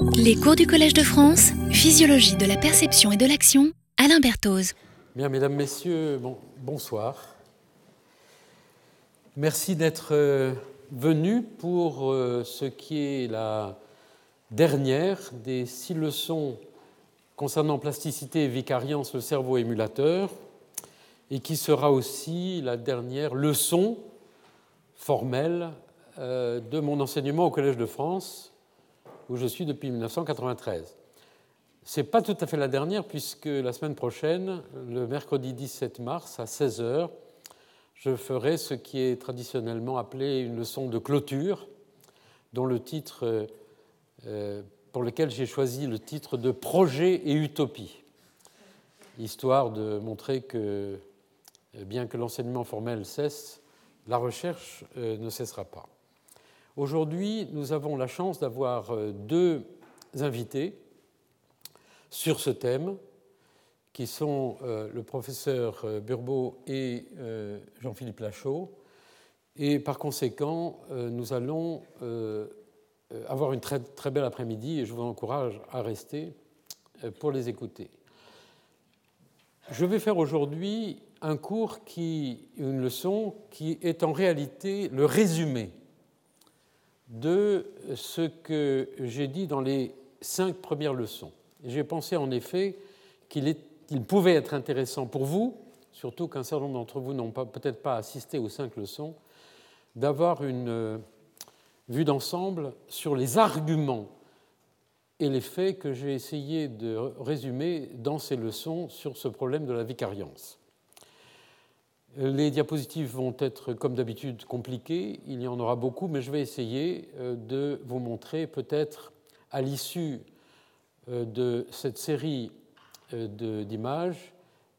Les cours du Collège de France, Physiologie de la perception et de l'action, Alain Berthoz. Bien, mesdames, messieurs, bon, bonsoir. Merci d'être euh, venus pour euh, ce qui est la dernière des six leçons concernant plasticité et vicariance, le cerveau émulateur, et qui sera aussi la dernière leçon formelle euh, de mon enseignement au Collège de France, où je suis depuis 1993. Ce n'est pas tout à fait la dernière, puisque la semaine prochaine, le mercredi 17 mars à 16h, je ferai ce qui est traditionnellement appelé une leçon de clôture, dont le titre, euh, pour lequel j'ai choisi le titre de Projet et Utopie, histoire de montrer que, bien que l'enseignement formel cesse, la recherche euh, ne cessera pas. Aujourd'hui, nous avons la chance d'avoir euh, deux invités sur ce thème, qui sont euh, le professeur Burbeau et Jean-Philippe Lachaud. Et par conséquent, nous allons avoir une très, très belle après-midi et je vous encourage à rester pour les écouter. Je vais faire aujourd'hui un cours qui, une leçon qui est en réalité le résumé de ce que j'ai dit dans les cinq premières leçons. J'ai pensé en effet qu'il pouvait être intéressant pour vous, surtout qu'un certain nombre d'entre vous n'ont peut-être pas assisté aux cinq leçons, d'avoir une euh, vue d'ensemble sur les arguments et les faits que j'ai essayé de résumer dans ces leçons sur ce problème de la vicariance. Les diapositives vont être, comme d'habitude, compliquées. Il y en aura beaucoup, mais je vais essayer euh, de vous montrer, peut-être à l'issue euh, de cette série euh, d'images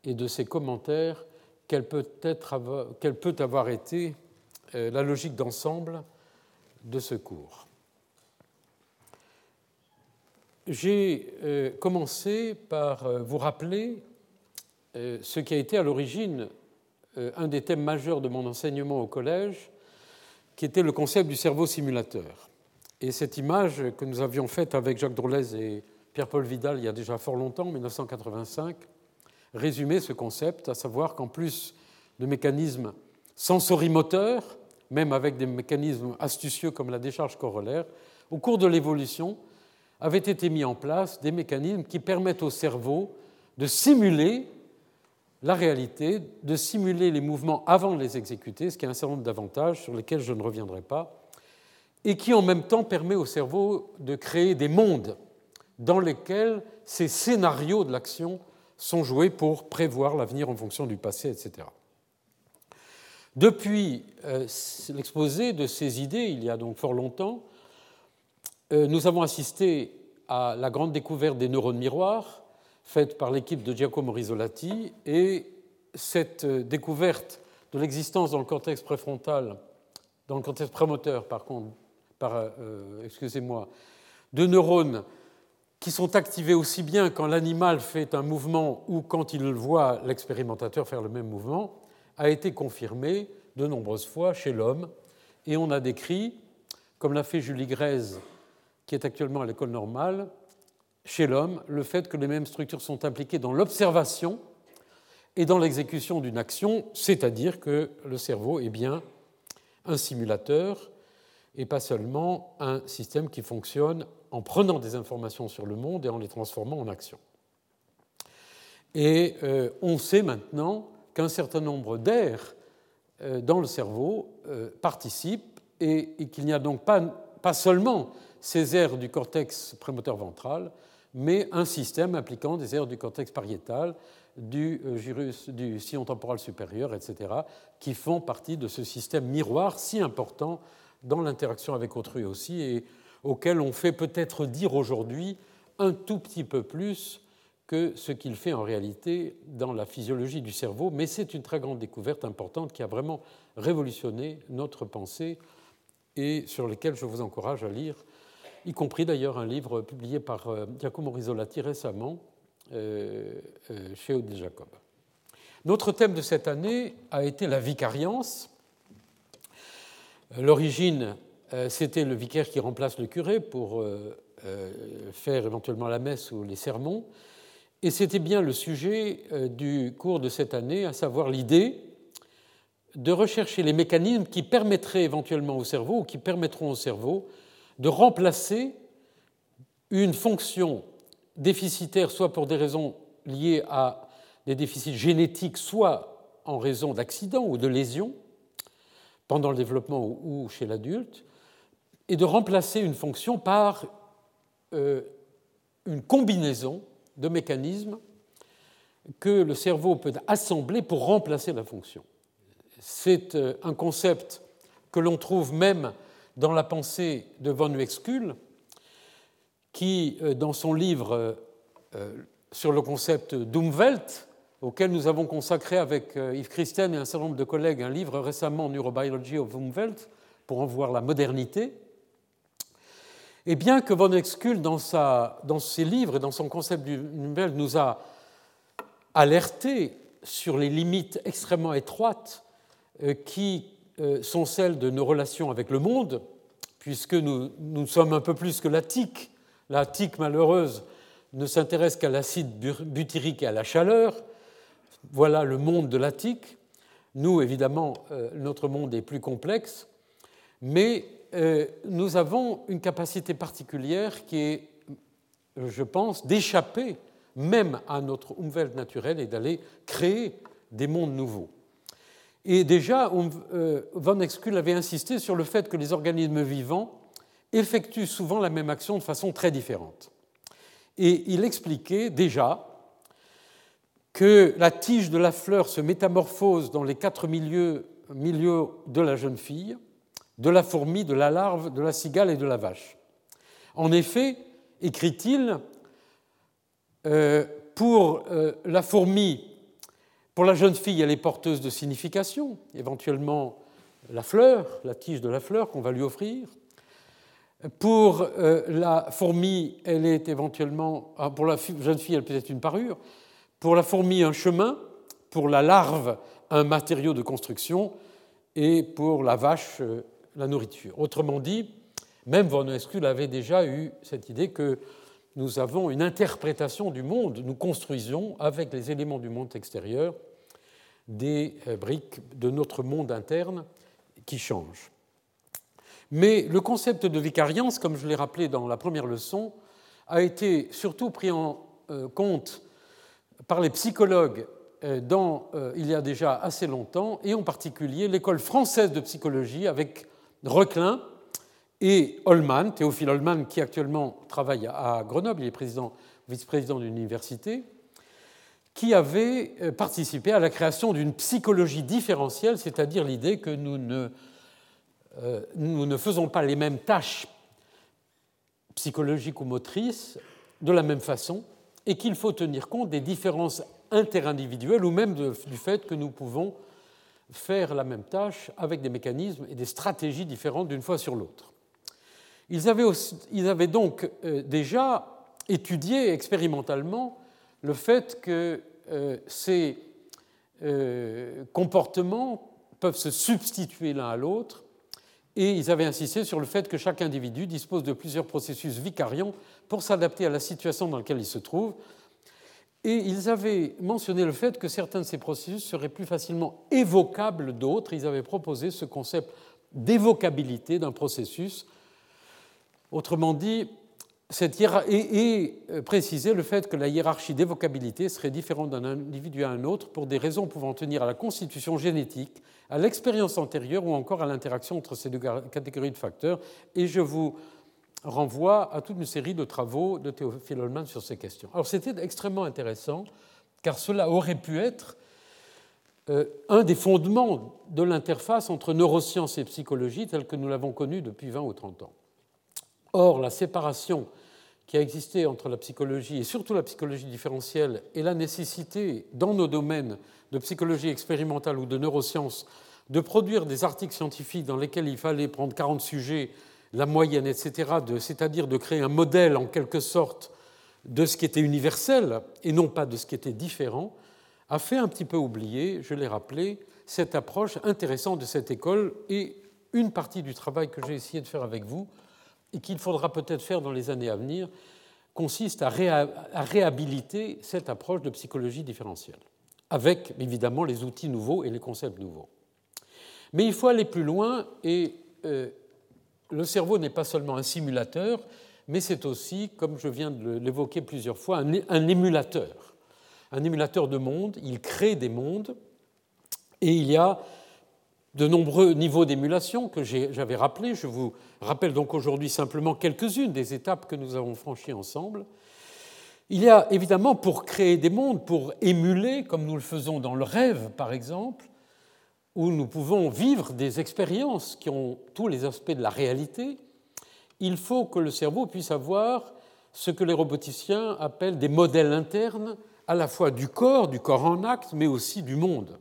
et de ces commentaires, quelle peut, avoir, été la logique d'ensemble de ce cours. J'ai commencé par vous rappeler ce qui a été à l'origine un des thèmes majeurs de mon enseignement au collège, qui était le concept du cerveau simulateur. Et cette image que nous avions faite avec Jacques Drolez et Pierre-Paul Vidal il y a déjà fort longtemps, en 1985, résumait ce concept, à savoir qu'en plus de mécanismes sensorimoteurs, même avec des mécanismes astucieux comme la décharge corollaire, au cours de l'évolution, avaient été mis en place des mécanismes qui permettent au cerveau de simuler la réalité, de simuler les mouvements avant de les exécuter, ce qui a un certain nombre d'avantages sur lesquels je ne reviendrai pas, et qui en même temps permet au cerveau de créer des mondes dans lesquels ces scénarios de l'action sont joués pour prévoir l'avenir en fonction du passé, etc. Depuis euh, l'exposé de ces idées, il y a donc fort longtemps, euh, nous avons assisté à la grande découverte des neurones miroirs, faite par l'équipe de Giacomo Risolati, et cette découverte de l'existence dans le cortex préfrontal, dans le cortex prémoteur, par contre, euh, excusez-moi, de neurones qui sont activés aussi bien quand l'animal fait un mouvement ou quand il voit l'expérimentateur faire le même mouvement, a été confirmée de nombreuses fois chez l'homme. Et on a décrit, comme l'a fait Julie Grèze, qui est actuellement à l'école normale, chez l'homme le fait que les mêmes structures sont impliquées dans l'observation et dans l'exécution d'une action, c'est-à-dire que le cerveau est bien un simulateur et pas seulement un système qui fonctionne en prenant des informations sur le monde et en les transformant en action. Et euh, on sait maintenant qu'un certain nombre d'aires euh, dans le cerveau euh, participent et, et qu'il n'y a donc pas, pas seulement ces aires du cortex prémoteur ventral, mais un système impliquant des aires du cortex pariétal, du euh, gyrus, du sillon temporal supérieur, etc., qui font partie de ce système miroir si important dans l'interaction avec autrui aussi, et auquel on fait peut-être dire aujourd'hui un tout petit peu plus que ce qu'il fait en réalité dans la physiologie du cerveau, mais c'est une très grande découverte importante qui a vraiment révolutionné notre pensée et sur laquelle je vous encourage à lire y compris d'ailleurs un livre publié par euh, Giacomo Risolati récemment euh, euh, chez Odile Jacob. Notre thème de cette année a été la vicariance. L'origine, c'était le vicaire qui remplace le curé pour faire éventuellement la messe ou les sermons. Et c'était bien le sujet du cours de cette année, à savoir l'idée de rechercher les mécanismes qui permettraient éventuellement au cerveau ou qui permettront au cerveau de remplacer une fonction déficitaire, soit pour des raisons liées à des déficits génétiques, soit en raison d'accidents ou de lésions pendant le développement ou chez l'adulte, et de remplacer une fonction par euh, une combinaison de mécanismes que le cerveau peut assembler pour remplacer la fonction. C'est euh, un concept que l'on trouve même dans la pensée de von Uexküll, qui, euh, dans son livre euh, sur le concept d'Umwelt, auquel nous avons consacré avec Yves Christian et un certain nombre de collègues un livre récemment, Neurobiology of Umwelt, pour en voir la modernité, et bien que von Uexküll, dans, ses livres et dans son concept d'Umwelt, nous a alerté sur les limites extrêmement étroites euh, qui euh, sont celles de nos relations avec le monde, puisque nous, nous sommes un peu plus que la tique. La tique malheureuse ne s'intéresse qu'à l'acide butyrique et à la chaleur. Voilà le monde de la tique. Nous, évidemment, euh, notre monde est plus complexe, mais nous avons une capacité particulière qui est, je pense, d'échapper même à notre umwelt naturelle et d'aller créer des mondes nouveaux. Et déjà, euh, Von Exkull avait insisté sur le fait que les organismes vivants effectuent souvent la même action de façon très différente. Et il expliquait déjà que la tige de la fleur se métamorphose dans les quatre milieux, milieux de la jeune fille, de la fourmi, de la larve, de la cigale et de la vache. En effet, écrit-il, euh, pour euh, la fourmi, pour la jeune fille, elle est porteuse de signification, éventuellement la fleur, la tige de la fleur qu'on va lui offrir. Pour euh, la fourmi, elle est éventuellement, ah, pour la jeune fille, elle peut être une parure. Pour la fourmi, un chemin. Pour la larve, un matériau de construction. Et pour la vache, euh, la nourriture. Autrement dit, même Von Escule avait déjà eu cette idée que nous avons une interprétation du monde, nous construisons avec les éléments du monde extérieur des euh, briques de notre monde interne qui changent. Mais le concept de vicariance, comme je l'ai rappelé dans la première leçon, a été surtout pris en euh, compte par les psychologues euh, dans, il y a déjà assez longtemps, et en particulier l'école française de psychologie avec Reclin et Holman, Théophile Holman, qui actuellement travaille à Grenoble, il est vice-président d'une université, qui avait euh, participé à la création d'une psychologie différentielle, c'est-à-dire l'idée que euh, nous ne faisons pas les mêmes tâches psychologiques ou motrices de la même façon et qu'il faut tenir compte des différences interindividuelles ou même du fait que nous pouvons faire la même tâche avec des mécanismes et des stratégies différentes d'une fois sur l'autre. Ils avaient, donc euh, déjà étudié expérimentalement le fait que euh, ces euh, comportements peuvent se substituer l'un à l'autre, et ils avaient insisté sur le fait que chaque individu dispose de plusieurs processus vicariants pour s'adapter à la situation dans laquelle il se trouve. Et ils avaient mentionné le fait que certains de ces processus seraient plus facilement évocables d'autres. Ils avaient proposé ce concept d'évocabilité d'un processus. Autrement dit, et, euh, préciser le fait que la hiérarchie d'évocabilité serait différente d'un individu à un autre pour des raisons pouvant tenir à la constitution génétique, à l'expérience antérieure ou encore à l'interaction entre ces deux catégories de facteurs. Et je vous renvoie à toute une série de travaux de Théophile Holman sur ces questions. Alors c'était extrêmement intéressant car cela aurait pu être euh, un des fondements de l'interface entre neurosciences et psychologie telle que nous l'avons connue depuis 20 ou 30 ans. Or, la séparation qui a existé entre la psychologie et surtout la psychologie différentielle et la nécessité, dans nos domaines de psychologie expérimentale ou de neurosciences, de produire des articles scientifiques dans lesquels il fallait prendre 40 sujets, la moyenne, etc., c'est-à-dire de créer un modèle en quelque sorte de ce qui était universel et non pas de ce qui était différent, a fait un petit peu oublier, je l'ai rappelé, cette approche intéressante de cette école et une partie du travail que j'ai essayé de faire avec vous et qu'il faudra peut-être faire dans les années à venir, consiste à, réhabiliter cette approche de psychologie différentielle, avec évidemment les outils nouveaux et les concepts nouveaux. Mais il faut aller plus loin et euh, le cerveau n'est pas seulement un simulateur, mais c'est aussi, comme je viens de l'évoquer plusieurs fois, un, émulateur. Un émulateur de monde, il crée des mondes et il y a de nombreux niveaux d'émulation que j'avais rappelés. Je vous rappelle donc aujourd'hui simplement quelques-unes des étapes que nous avons franchies ensemble. Il y a évidemment pour créer des mondes, pour émuler, comme nous le faisons dans le rêve par exemple, où nous pouvons vivre des expériences qui ont tous les aspects de la réalité, il faut que le cerveau puisse avoir ce que les roboticiens appellent des modèles internes, à la fois du corps, du corps en acte, mais aussi du monde.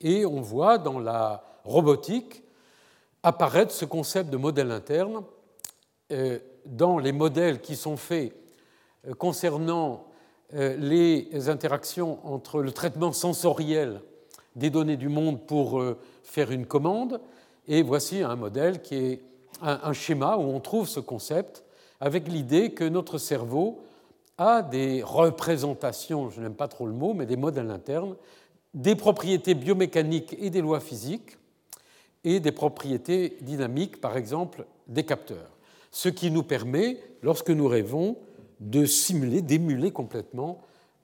Et on voit dans la robotique apparaître ce concept de modèle interne euh, dans les modèles qui sont faits euh, concernant euh, les interactions entre le traitement sensoriel des données du monde pour faire une commande. Et voici un modèle qui est un schéma où on trouve ce concept avec l'idée que notre cerveau a des représentations, je n'aime pas trop le mot, mais des modèles internes, des propriétés biomécaniques et des lois physiques, et des propriétés dynamiques, par exemple des capteurs. Ce qui nous permet, lorsque nous rêvons, de simuler, d'émuler complètement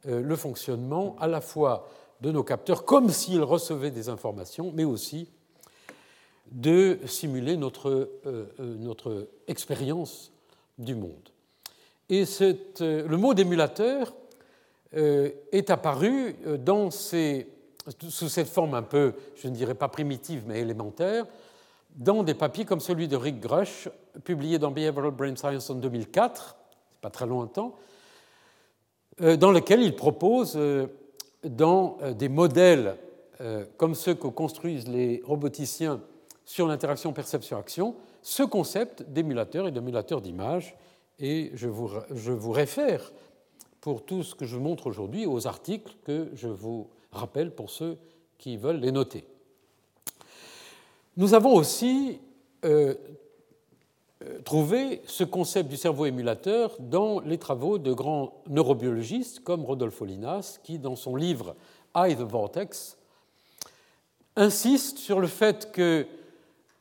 euh, le fonctionnement à la fois de nos capteurs, comme s'ils recevaient des informations, mais aussi de simuler notre, euh, euh, notre expérience du monde. Et le mot d'émulateur est apparu dans ces sous cette forme un peu, je ne dirais pas primitive, mais élémentaire, dans des papiers comme celui de Rick Grush, publié dans Behavioral Brain Science en 2004, pas très longtemps, euh, dans lequel il propose, euh, dans euh, des modèles comme ceux que construisent les roboticiens sur l'interaction perception-action, ce concept d'émulateur et d'émulateur d'image. Et je vous, je vous réfère, pour tout ce que je montre aujourd'hui, aux articles que je vous rappel pour ceux qui veulent les noter. Nous avons aussi euh, euh, trouvé ce concept du cerveau émulateur dans les travaux de grands neurobiologistes comme Rodolfo Linas, qui, dans son livre Eye the Vortex, insiste sur le fait que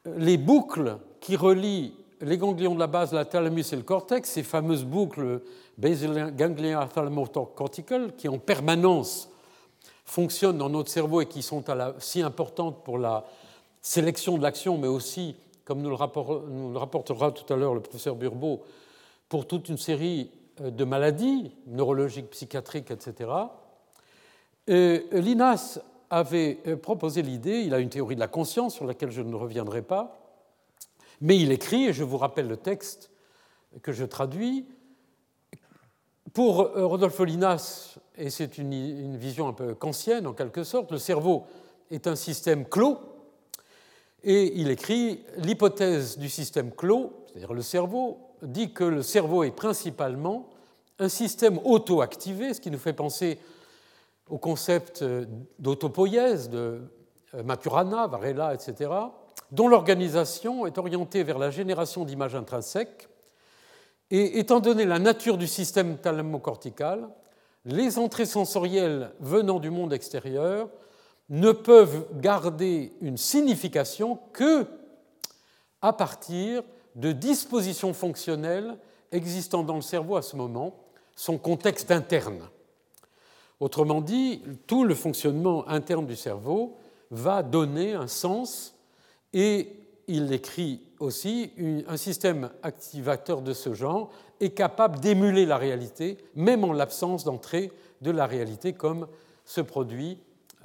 les boucles qui relient les ganglions de la base, la thalamus et le cortex, ces fameuses boucles basal ganglia thalamocortical, qui en permanence fonctionnent dans notre cerveau et qui sont si importantes pour la sélection de l'action, mais aussi, comme nous le, rapportera tout à l'heure le professeur Burbeau, pour toute une série euh, de maladies neurologiques, psychiatriques, etc. Linas avait euh, proposé l'idée, il a une théorie de la conscience sur laquelle je ne reviendrai pas, mais il écrit, et je vous rappelle le texte que je traduis, pour euh, Rodolfo Linas, et c'est une, vision un peu kantienne en quelque sorte, le cerveau est un système clos, et il écrit l'hypothèse du système clos, c'est-à-dire le cerveau, dit que le cerveau est principalement un système auto-activé, ce qui nous fait penser au concept d'autopoïèse de euh, Maturana, Varela, etc., dont l'organisation est orientée vers la génération d'images intrinsèques. Et étant donné la nature du système thalamocortical, les entrées sensorielles venant du monde extérieur ne peuvent garder une signification que à partir de dispositions fonctionnelles existant dans le cerveau à ce moment, son contexte interne. Autrement dit, tout le fonctionnement interne du cerveau va donner un sens et il écrit aussi un système activateur de ce genre est capable d'émuler la réalité, même en l'absence d'entrée de la réalité, comme se produit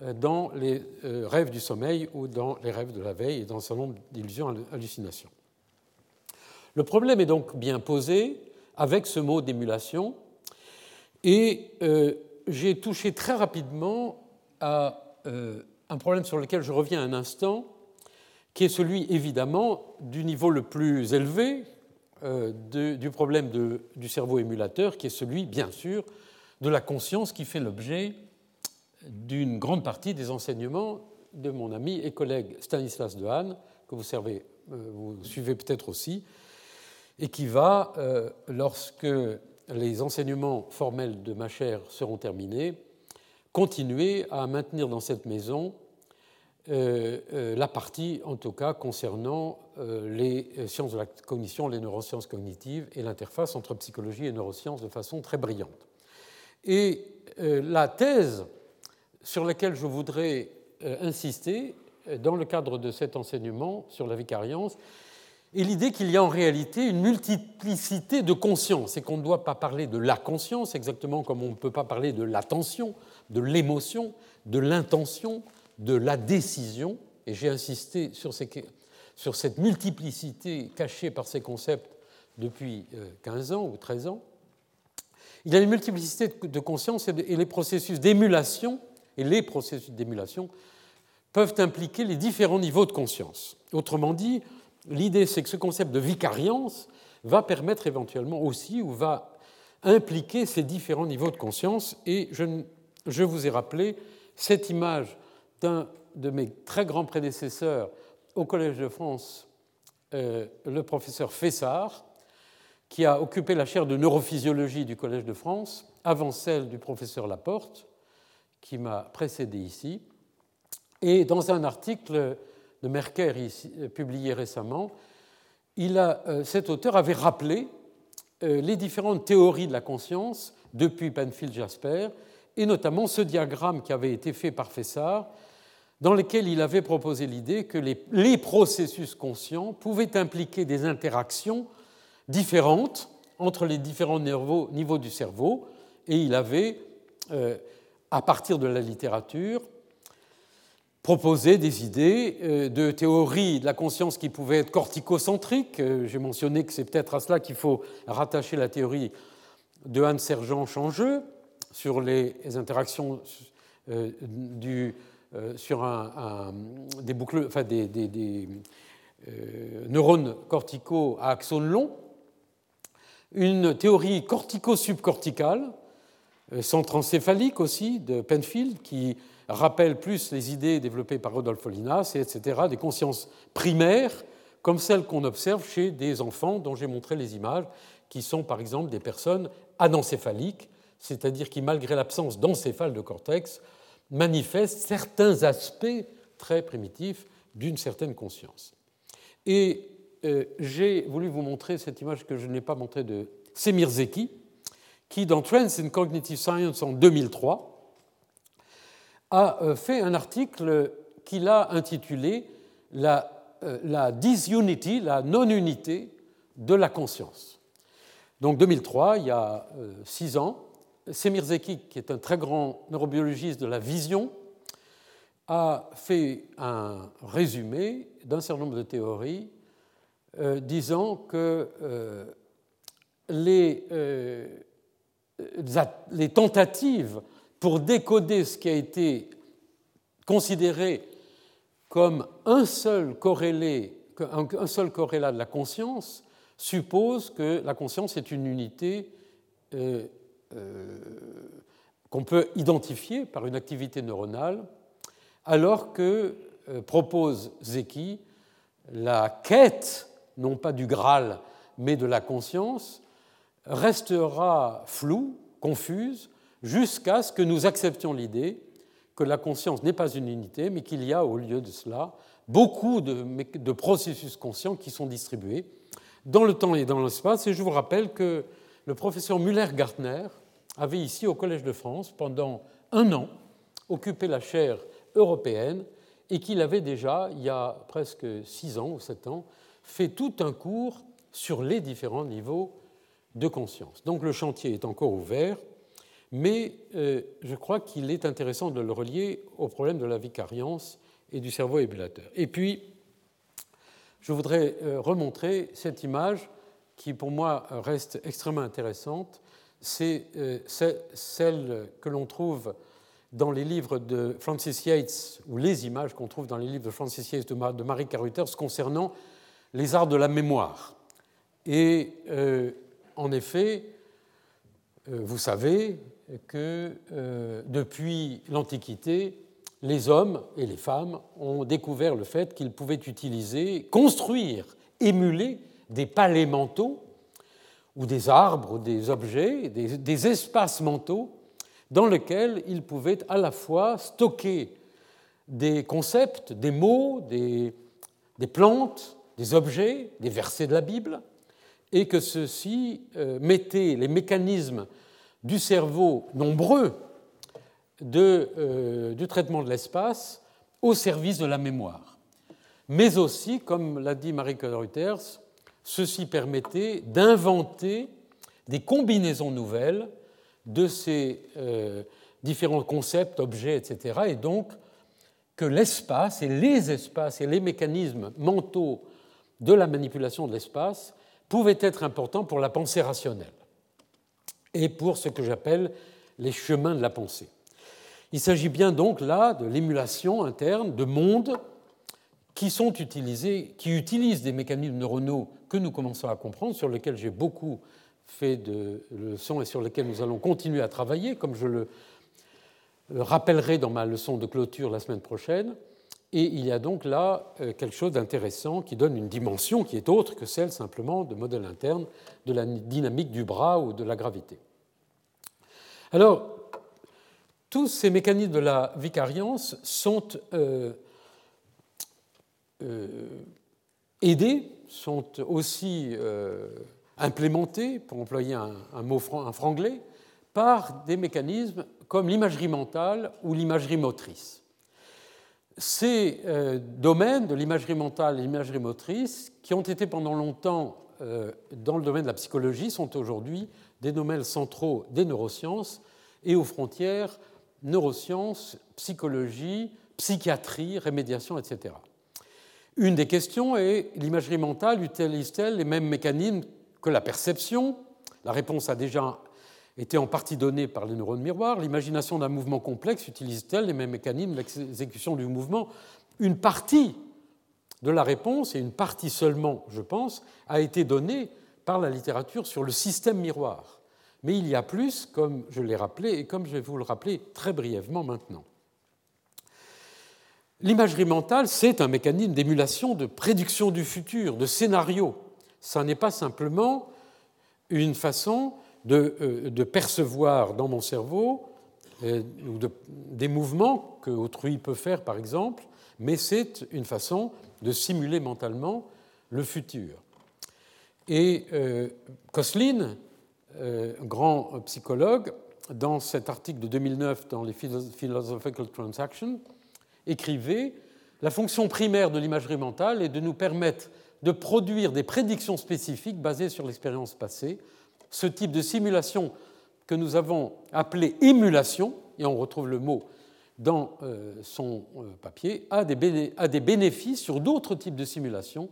euh, dans les euh, rêves du sommeil ou dans les rêves de la veille et dans un nombre d'illusions, hallucinations. Le problème est donc bien posé avec ce mot d'émulation et euh, j'ai touché très rapidement à un problème sur lequel je reviens un instant, qui est celui évidemment du niveau le plus élevé, euh, du problème du cerveau émulateur, qui est celui, bien sûr, de la conscience qui fait l'objet d'une grande partie des enseignements de mon ami et collègue Stanislas Dehaene, que vous, euh, suivez peut-être aussi, et qui va, lorsque les enseignements formels de ma chère seront terminés, continuer à maintenir dans cette maison euh, euh, la partie, en tout cas, concernant euh, les sciences de la cognition, les neurosciences cognitives et l'interface entre psychologie et neurosciences de façon très brillante. Et la thèse sur laquelle je voudrais insister dans le cadre de cet enseignement sur la vicariance est l'idée qu'il y a en réalité une multiplicité de conscience et qu'on ne doit pas parler de la conscience exactement comme on ne peut pas parler de l'attention, de l'émotion, de l'intention, de la décision, et j'ai insisté sur, cette multiplicité cachée par ces concepts depuis 15 euh, ans ou 13 ans, il y a une multiplicité de conscience et les processus d'émulation, et les processus d'émulation peuvent impliquer les différents niveaux de conscience. Autrement dit, l'idée c'est que ce concept de vicariance va permettre éventuellement aussi, ou va impliquer ces différents niveaux de conscience, et je, je vous ai rappelé cette image d'un de mes très grands prédécesseurs au Collège de France, euh, le professeur Fessard, qui a occupé la chaire de neurophysiologie du Collège de France, avant celle du professeur Laporte, qui m'a précédé ici. Et dans un article de Merker publié récemment, euh, cet auteur avait rappelé euh, les différentes théories de la conscience depuis Penfield-Jasper, et notamment ce diagramme qui avait été fait par Fessard dans lequel il avait proposé l'idée que les, processus conscients pouvaient impliquer des interactions différentes entre les différents niveaux, du cerveau, et il avait, euh, à partir de la littérature, proposé des idées euh, de théorie de la conscience qui pouvaient être corticocentriques. Euh, j'ai mentionné que c'est peut-être à cela qu'il faut rattacher la théorie de Hans-Sergent Changeux sur les interactions du sur un, des, boucles, enfin des, euh, neurones corticaux à axones longs, une théorie cortico-subcorticale, euh, centrancéphalique aussi, de Penfield, qui rappelle plus les idées développées par Rodolphe Linas, etc., des consciences primaires, comme celles qu'on observe chez des enfants dont j'ai montré les images, qui sont par exemple des personnes anencéphaliques, c'est-à-dire qui, malgré l'absence d'encéphale de cortex, manifeste certains aspects très primitifs d'une certaine conscience. Et euh, j'ai voulu vous montrer cette image que je n'ai pas montrée de Semir Zeki, qui, dans Trends in Cognitive Science en 2003, a euh, fait un article qu'il a intitulé la, euh, la disunity, la non-unité de la conscience. Donc 2003, il y a six ans, Semir Zeki, qui est un très grand neurobiologiste de la vision, a fait un résumé d'un certain nombre de théories euh, disant que euh, les, euh, les, tentatives pour décoder ce qui a été considéré comme un seul un seul corrélat de la conscience supposent que la conscience est une unité qu'on peut identifier par une activité neuronale, alors que euh, propose Zeki la quête, non pas du Graal, mais de la conscience, restera floue, confuse, jusqu'à ce que nous acceptions l'idée que la conscience n'est pas une unité, mais qu'il y a au lieu de cela beaucoup de, de, processus conscients qui sont distribués dans le temps et dans l'espace. Et je vous rappelle que le professeur Müller-Gartner avait ici au Collège de France pendant un an occupé la chaire européenne et qu'il avait déjà, il y a presque six ans ou sept ans, fait tout un cours sur les différents niveaux de conscience. Donc le chantier est encore ouvert, mais euh, je crois qu'il est intéressant de le relier au problème de la vicariance et du cerveau ébulateur. Et puis, je voudrais euh, remontrer cette image qui pour moi reste extrêmement intéressante. Euh, c'est celle que l'on trouve dans les livres de Francis Yates, ou les images qu'on trouve dans les livres de Francis Yates de Marie Carruthers concernant les arts de la mémoire. Et euh, en effet, euh, vous savez que depuis l'Antiquité, les hommes et les femmes ont découvert le fait qu'ils pouvaient utiliser, construire, émuler des palais mentaux ou des arbres, ou des objets, des, espaces mentaux dans lesquels il pouvait à la fois stocker des concepts, des mots, des, plantes, des objets, des versets de la Bible, et que ceci euh, mettait les mécanismes du cerveau nombreux de, euh, du traitement de l'espace au service de la mémoire. Mais aussi, comme l'a dit Marie Reuters, ceci permettait d'inventer des combinaisons nouvelles de ces euh, différents concepts, objets, etc. Et donc que l'espace et les espaces et les mécanismes mentaux de la manipulation de l'espace pouvaient être importants pour la pensée rationnelle et pour ce que j'appelle les chemins de la pensée. Il s'agit bien donc là de l'émulation interne de mondes qui sont utilisés, qui utilisent des mécanismes neuronaux que nous commençons à comprendre, sur lesquels j'ai beaucoup fait de leçons et sur lesquels nous allons continuer à travailler, comme je le rappellerai dans ma leçon de clôture la semaine prochaine. Et il y a donc là euh, quelque chose d'intéressant qui donne une dimension qui est autre que celle simplement de modèle interne de la dynamique du bras ou de la gravité. Alors, tous ces mécanismes de la vicariance sont euh, euh, aidés, sont aussi euh, implémentés, pour employer un, mot franglais, par des mécanismes comme l'imagerie mentale ou l'imagerie motrice. Ces domaines de l'imagerie mentale et l'imagerie motrice, qui ont été pendant longtemps dans le domaine de la psychologie, sont aujourd'hui des domaines centraux des neurosciences et aux frontières neurosciences, psychologie, psychiatrie, rémédiation, etc. Une des questions est l'imagerie mentale utilise-t-elle les mêmes mécanismes que la perception? La réponse a déjà été en partie donnée par les neurones miroirs. L'imagination d'un mouvement complexe utilise-t-elle les mêmes mécanismes d'exécution du mouvement? Une partie de la réponse, et une partie seulement, je pense, a été donnée par la littérature sur le système miroir. Mais il y a plus, comme je l'ai rappelé et comme je vais vous le rappeler très brièvement maintenant. L'imagerie mentale, c'est un mécanisme d'émulation, de prédiction du futur, de scénario. Ça n'est pas simplement une façon de, euh, percevoir dans mon cerveau euh, des mouvements que autrui peut faire, par exemple, mais c'est une façon de simuler mentalement le futur. Et euh, euh, grand psychologue, dans cet article de 2009 dans les Philosophical Transactions, écrivait La fonction primaire de l'imagerie mentale est de nous permettre de produire des prédictions spécifiques basées sur l'expérience passée. Ce type de simulation que nous avons appelé émulation, et on retrouve le mot dans euh, son euh, papier, a des bénéfices sur d'autres types de simulations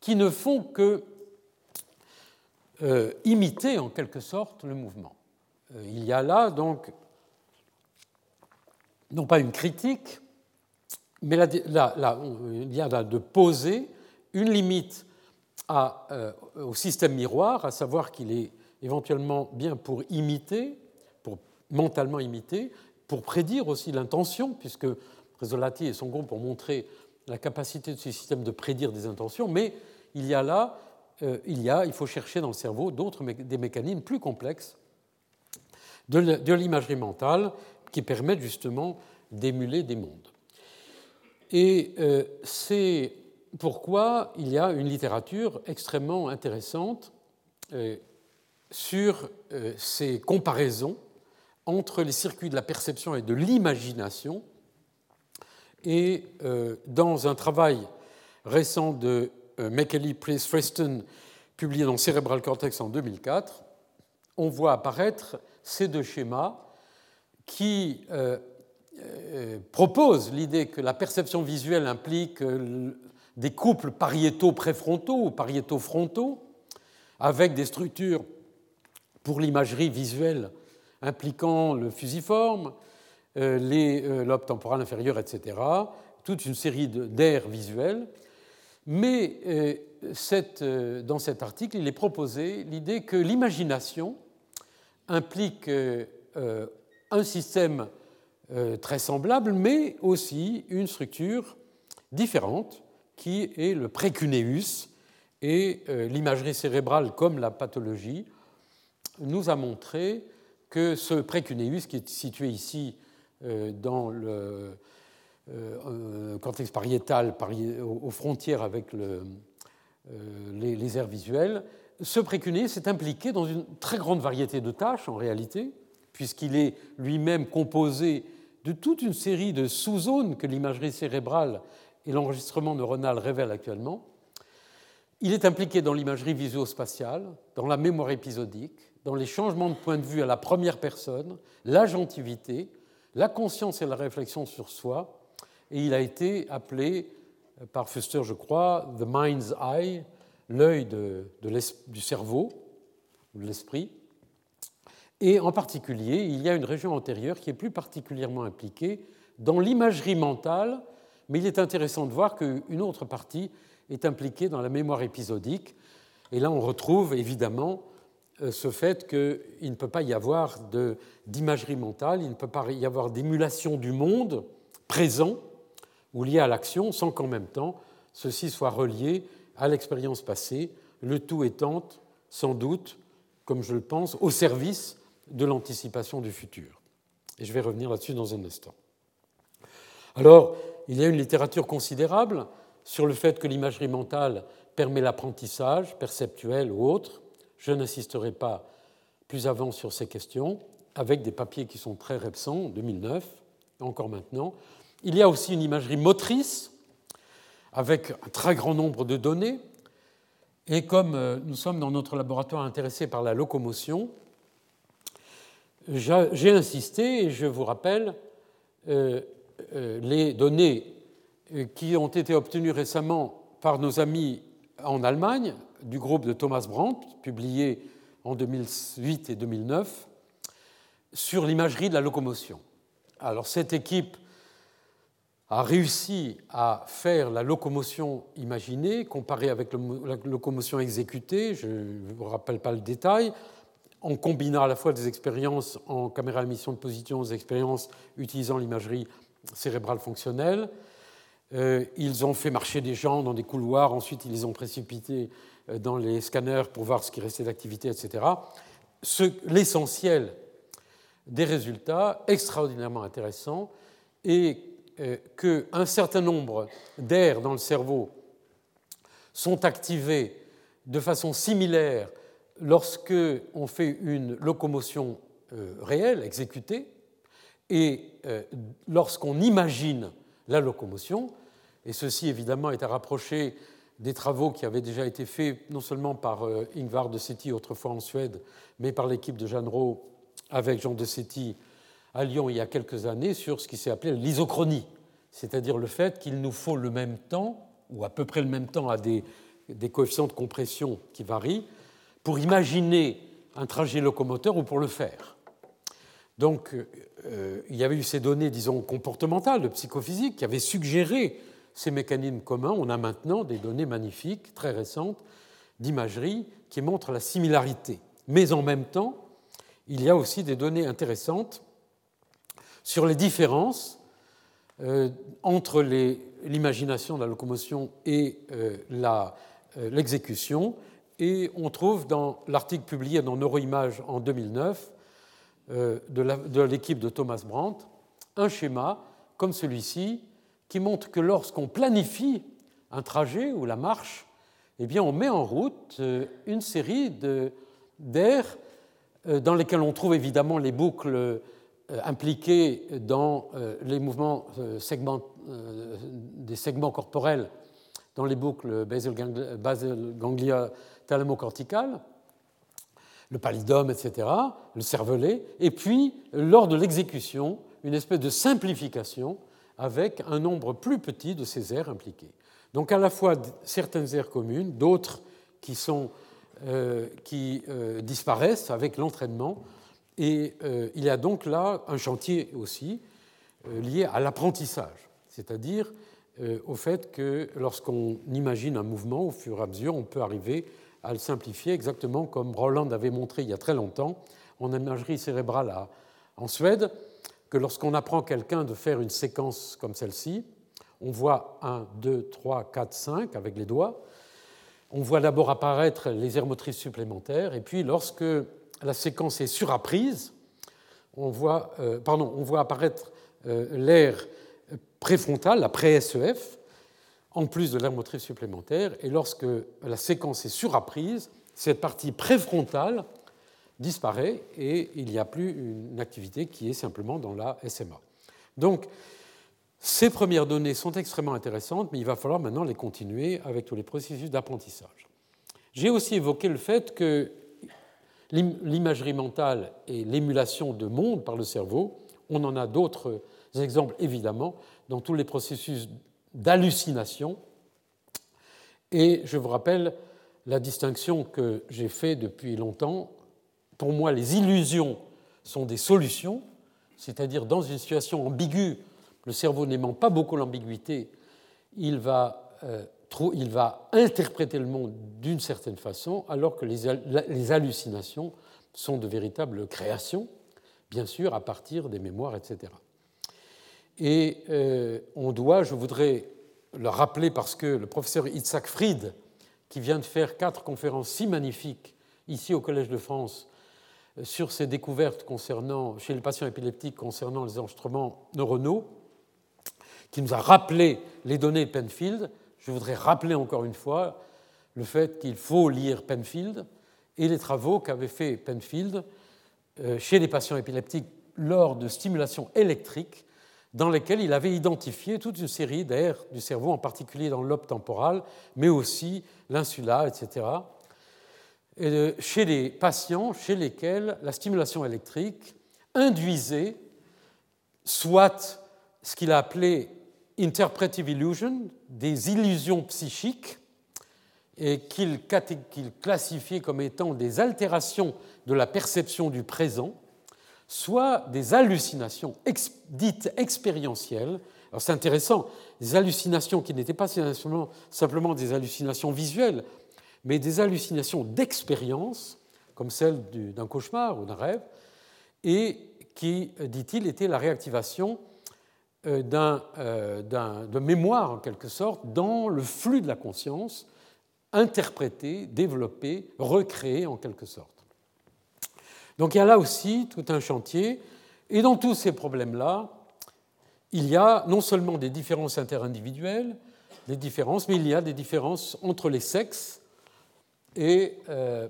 qui ne font que euh, imiter en quelque sorte le mouvement. Il y a là donc non pas une critique, mais il y a là de poser une limite euh, au système miroir, à savoir qu'il est éventuellement bien pour imiter, pour mentalement imiter, pour prédire aussi l'intention, puisque Resolati et son groupe ont montré la capacité de ce système de prédire des intentions, mais il y a là euh, il y a, il faut chercher dans le cerveau d'autres des mécanismes plus complexes de l'imagerie mentale qui permettent justement d'émuler des mondes. Et euh, c'est pourquoi il y a une littérature extrêmement intéressante euh, sur ces comparaisons entre les circuits de la perception et de l'imagination. Et dans un travail récent de euh, McKelly Price Freston, publié dans Cerebral Cortex en 2004, on voit apparaître ces deux schémas qui euh, euh, proposent l'idée que la perception visuelle implique des couples pariétaux préfrontaux ou pariétaux frontaux, avec des structures pour l'imagerie visuelle impliquant le fusiforme, les lobes temporal inférieur, etc., toute une série d'aires visuelles mais euh, euh, dans cet article, il est proposé l'idée que l'imagination implique euh, un système très semblable, mais aussi une structure différente, qui est le précuneus et l'imagerie cérébrale comme la pathologie nous a montré que ce précuneus, qui est situé ici euh, dans le euh, cortex pariétal, aux frontières avec le, les, aires visuelles, ce précuneus s'est impliqué dans une très grande variété de tâches en réalité, puisqu'il est lui-même composé de toute une série de sous-zones que l'imagerie cérébrale et l'enregistrement neuronal révèlent actuellement. Il est impliqué dans l'imagerie visuospatiale, dans la mémoire épisodique, dans les changements de point de vue à la première personne, l'agentivité, la conscience et la réflexion sur soi, et il a été appelé par Fuster, je crois, the mind's eye, l'œil du cerveau, de l'esprit. Et en particulier, il y a une région antérieure qui est plus particulièrement impliquée dans l'imagerie mentale, mais il est intéressant de voir qu'une autre partie est impliquée dans la mémoire épisodique. Et là, on retrouve évidemment euh, ce fait qu'il ne peut pas y avoir d'imagerie mentale, il ne peut pas y avoir d'émulation du monde présent ou lié à l'action sans qu'en même temps ceci soit relié à l'expérience passée, le tout étant sans doute, comme je le pense, au service de l'anticipation du futur. Et je vais revenir là-dessus dans un instant. Alors, il y a une littérature considérable sur le fait que l'imagerie mentale permet l'apprentissage, perceptuel ou autre. Je n'insisterai pas plus avant sur ces questions, avec des papiers qui sont très récents, 2009, encore maintenant. Il y a aussi une imagerie motrice, avec un très grand nombre de données. Et comme euh, nous sommes dans notre laboratoire intéressés par la locomotion, j'ai insisté, et je vous rappelle, euh, euh, les données euh, qui ont été obtenues récemment par nos amis en Allemagne, du groupe de Thomas Brandt, publié en 2008 et 2009, sur l'imagerie de la locomotion. Alors cette équipe a réussi à faire la locomotion imaginée comparée avec la locomotion exécutée, je ne vous rappelle pas le détail, en combinant à la fois des expériences en caméra à émission de position, des expériences utilisant l'imagerie cérébrale fonctionnelle. Euh, ils ont fait marcher des gens dans des couloirs, ensuite ils les ont précipités euh, dans les scanners pour voir ce qui restait d'activité, etc. L'essentiel des résultats extraordinairement intéressants est euh, qu'un certain nombre d'aires dans le cerveau sont activés de façon similaire lorsque on fait une locomotion euh, réelle, exécutée, et euh, lorsqu'on imagine la locomotion, et ceci évidemment est à rapprocher des travaux qui avaient déjà été faits non seulement par euh, Ingvar de Setti autrefois en Suède, mais par l'équipe de Jeanne Rowe avec Jean de Setti à Lyon il y a quelques années sur ce qui s'est appelé l'isochronie, c'est-à-dire le fait qu'il nous faut le même temps, ou à peu près le même temps à des coefficients de compression qui varient, pour imaginer un trajet locomoteur ou pour le faire. Donc, euh, il y avait eu ces données, disons, comportementales, de psychophysique, qui avaient suggéré ces mécanismes communs. On a maintenant des données magnifiques, très récentes, d'imagerie, qui montrent la similarité. Mais en même temps, il y a aussi des données intéressantes sur les différences euh, entre l'imagination de la locomotion et euh, l'exécution, et on trouve dans l'article publié dans Neuroimage en 2009 euh, de l'équipe de Thomas Brandt un schéma comme celui-ci qui montre que lorsqu'on planifie un trajet ou la marche, eh bien on met en route euh, une série d'aires euh, dans lesquelles on trouve évidemment les boucles impliquées dans les mouvements des segments corporels dans les boucles basal ganglia thalamocortical, le pallidum, etc., le cervelet, et puis, lors de l'exécution, une espèce de simplification avec un nombre plus petit de ces aires impliquées. Donc à la fois certaines aires communes, d'autres qui, sont, euh, qui euh, disparaissent avec l'entraînement, et euh, il y a donc là un chantier aussi lié à l'apprentissage, c'est-à-dire au fait que lorsqu'on imagine un mouvement, au fur et à mesure, on peut arriver à le simplifier, exactement comme Roland avait montré il y a très longtemps en imagerie cérébrale en Suède, que lorsqu'on apprend quelqu'un de faire une séquence comme celle-ci, on voit 1, 2, 3, 4, 5 avec les doigts. On voit d'abord apparaître les aires motrices supplémentaires, et puis lorsque la séquence est surapprise. On voit, pardon, on voit apparaître l'air préfrontal, la pré-SEF, en plus de l'air motrice supplémentaire. Et lorsque la séquence est surapprise, cette partie préfrontale disparaît et il n'y a plus une activité qui est simplement dans la SMA. Donc, ces premières données sont extrêmement intéressantes, mais il va falloir maintenant les continuer avec tous les processus d'apprentissage. J'ai aussi évoqué le fait que l'imagerie mentale et l'émulation de monde par le cerveau, on en a d'autres exemples évidemment dans tous les processus d'hallucination. Et je vous rappelle la distinction que j'ai faite depuis longtemps. Pour moi, les illusions sont des solutions, c'est-à-dire dans une situation ambiguë, le cerveau n'aimant pas beaucoup l'ambiguïté, il va, euh, interpréter le monde d'une certaine façon, alors que les, hallucinations sont de véritables créations, bien sûr, à partir des mémoires, etc. Et euh, on doit, je voudrais le rappeler parce que le professeur Itzhak Fried, qui vient de faire quatre conférences si magnifiques ici au Collège de France euh, sur ses découvertes concernant, chez les patients épileptiques concernant les enregistrements neuronaux, qui nous a rappelé les données Penfield. Je voudrais rappeler encore une fois le fait qu'il faut lire Penfield et les travaux qu'avait fait Penfield euh, chez les patients épileptiques lors de stimulation électrique dans lesquels il avait identifié toute une série d'aires du cerveau, en particulier dans le temporal, mais aussi l'insula, etc., chez les patients chez lesquels la stimulation électrique induisait soit ce qu'il a appelé interpretive illusion, des illusions psychiques, et qu'il classifiait comme étant des altérations de la perception du présent, soit des hallucinations dites expérientielles. Alors c'est intéressant, des hallucinations qui n'étaient pas simplement des hallucinations visuelles, mais des hallucinations d'expérience, comme celle d'un cauchemar ou d'un rêve, et qui, dit-il, étaient la réactivation euh, euh, de mémoire, en quelque sorte, dans le flux de la conscience, interprété, développé, recréé, en quelque sorte. Donc il y a là aussi tout un chantier. Et dans tous ces problèmes-là, il y a non seulement des différences interindividuelles, des différences, mais il y a des différences entre les sexes. Et euh,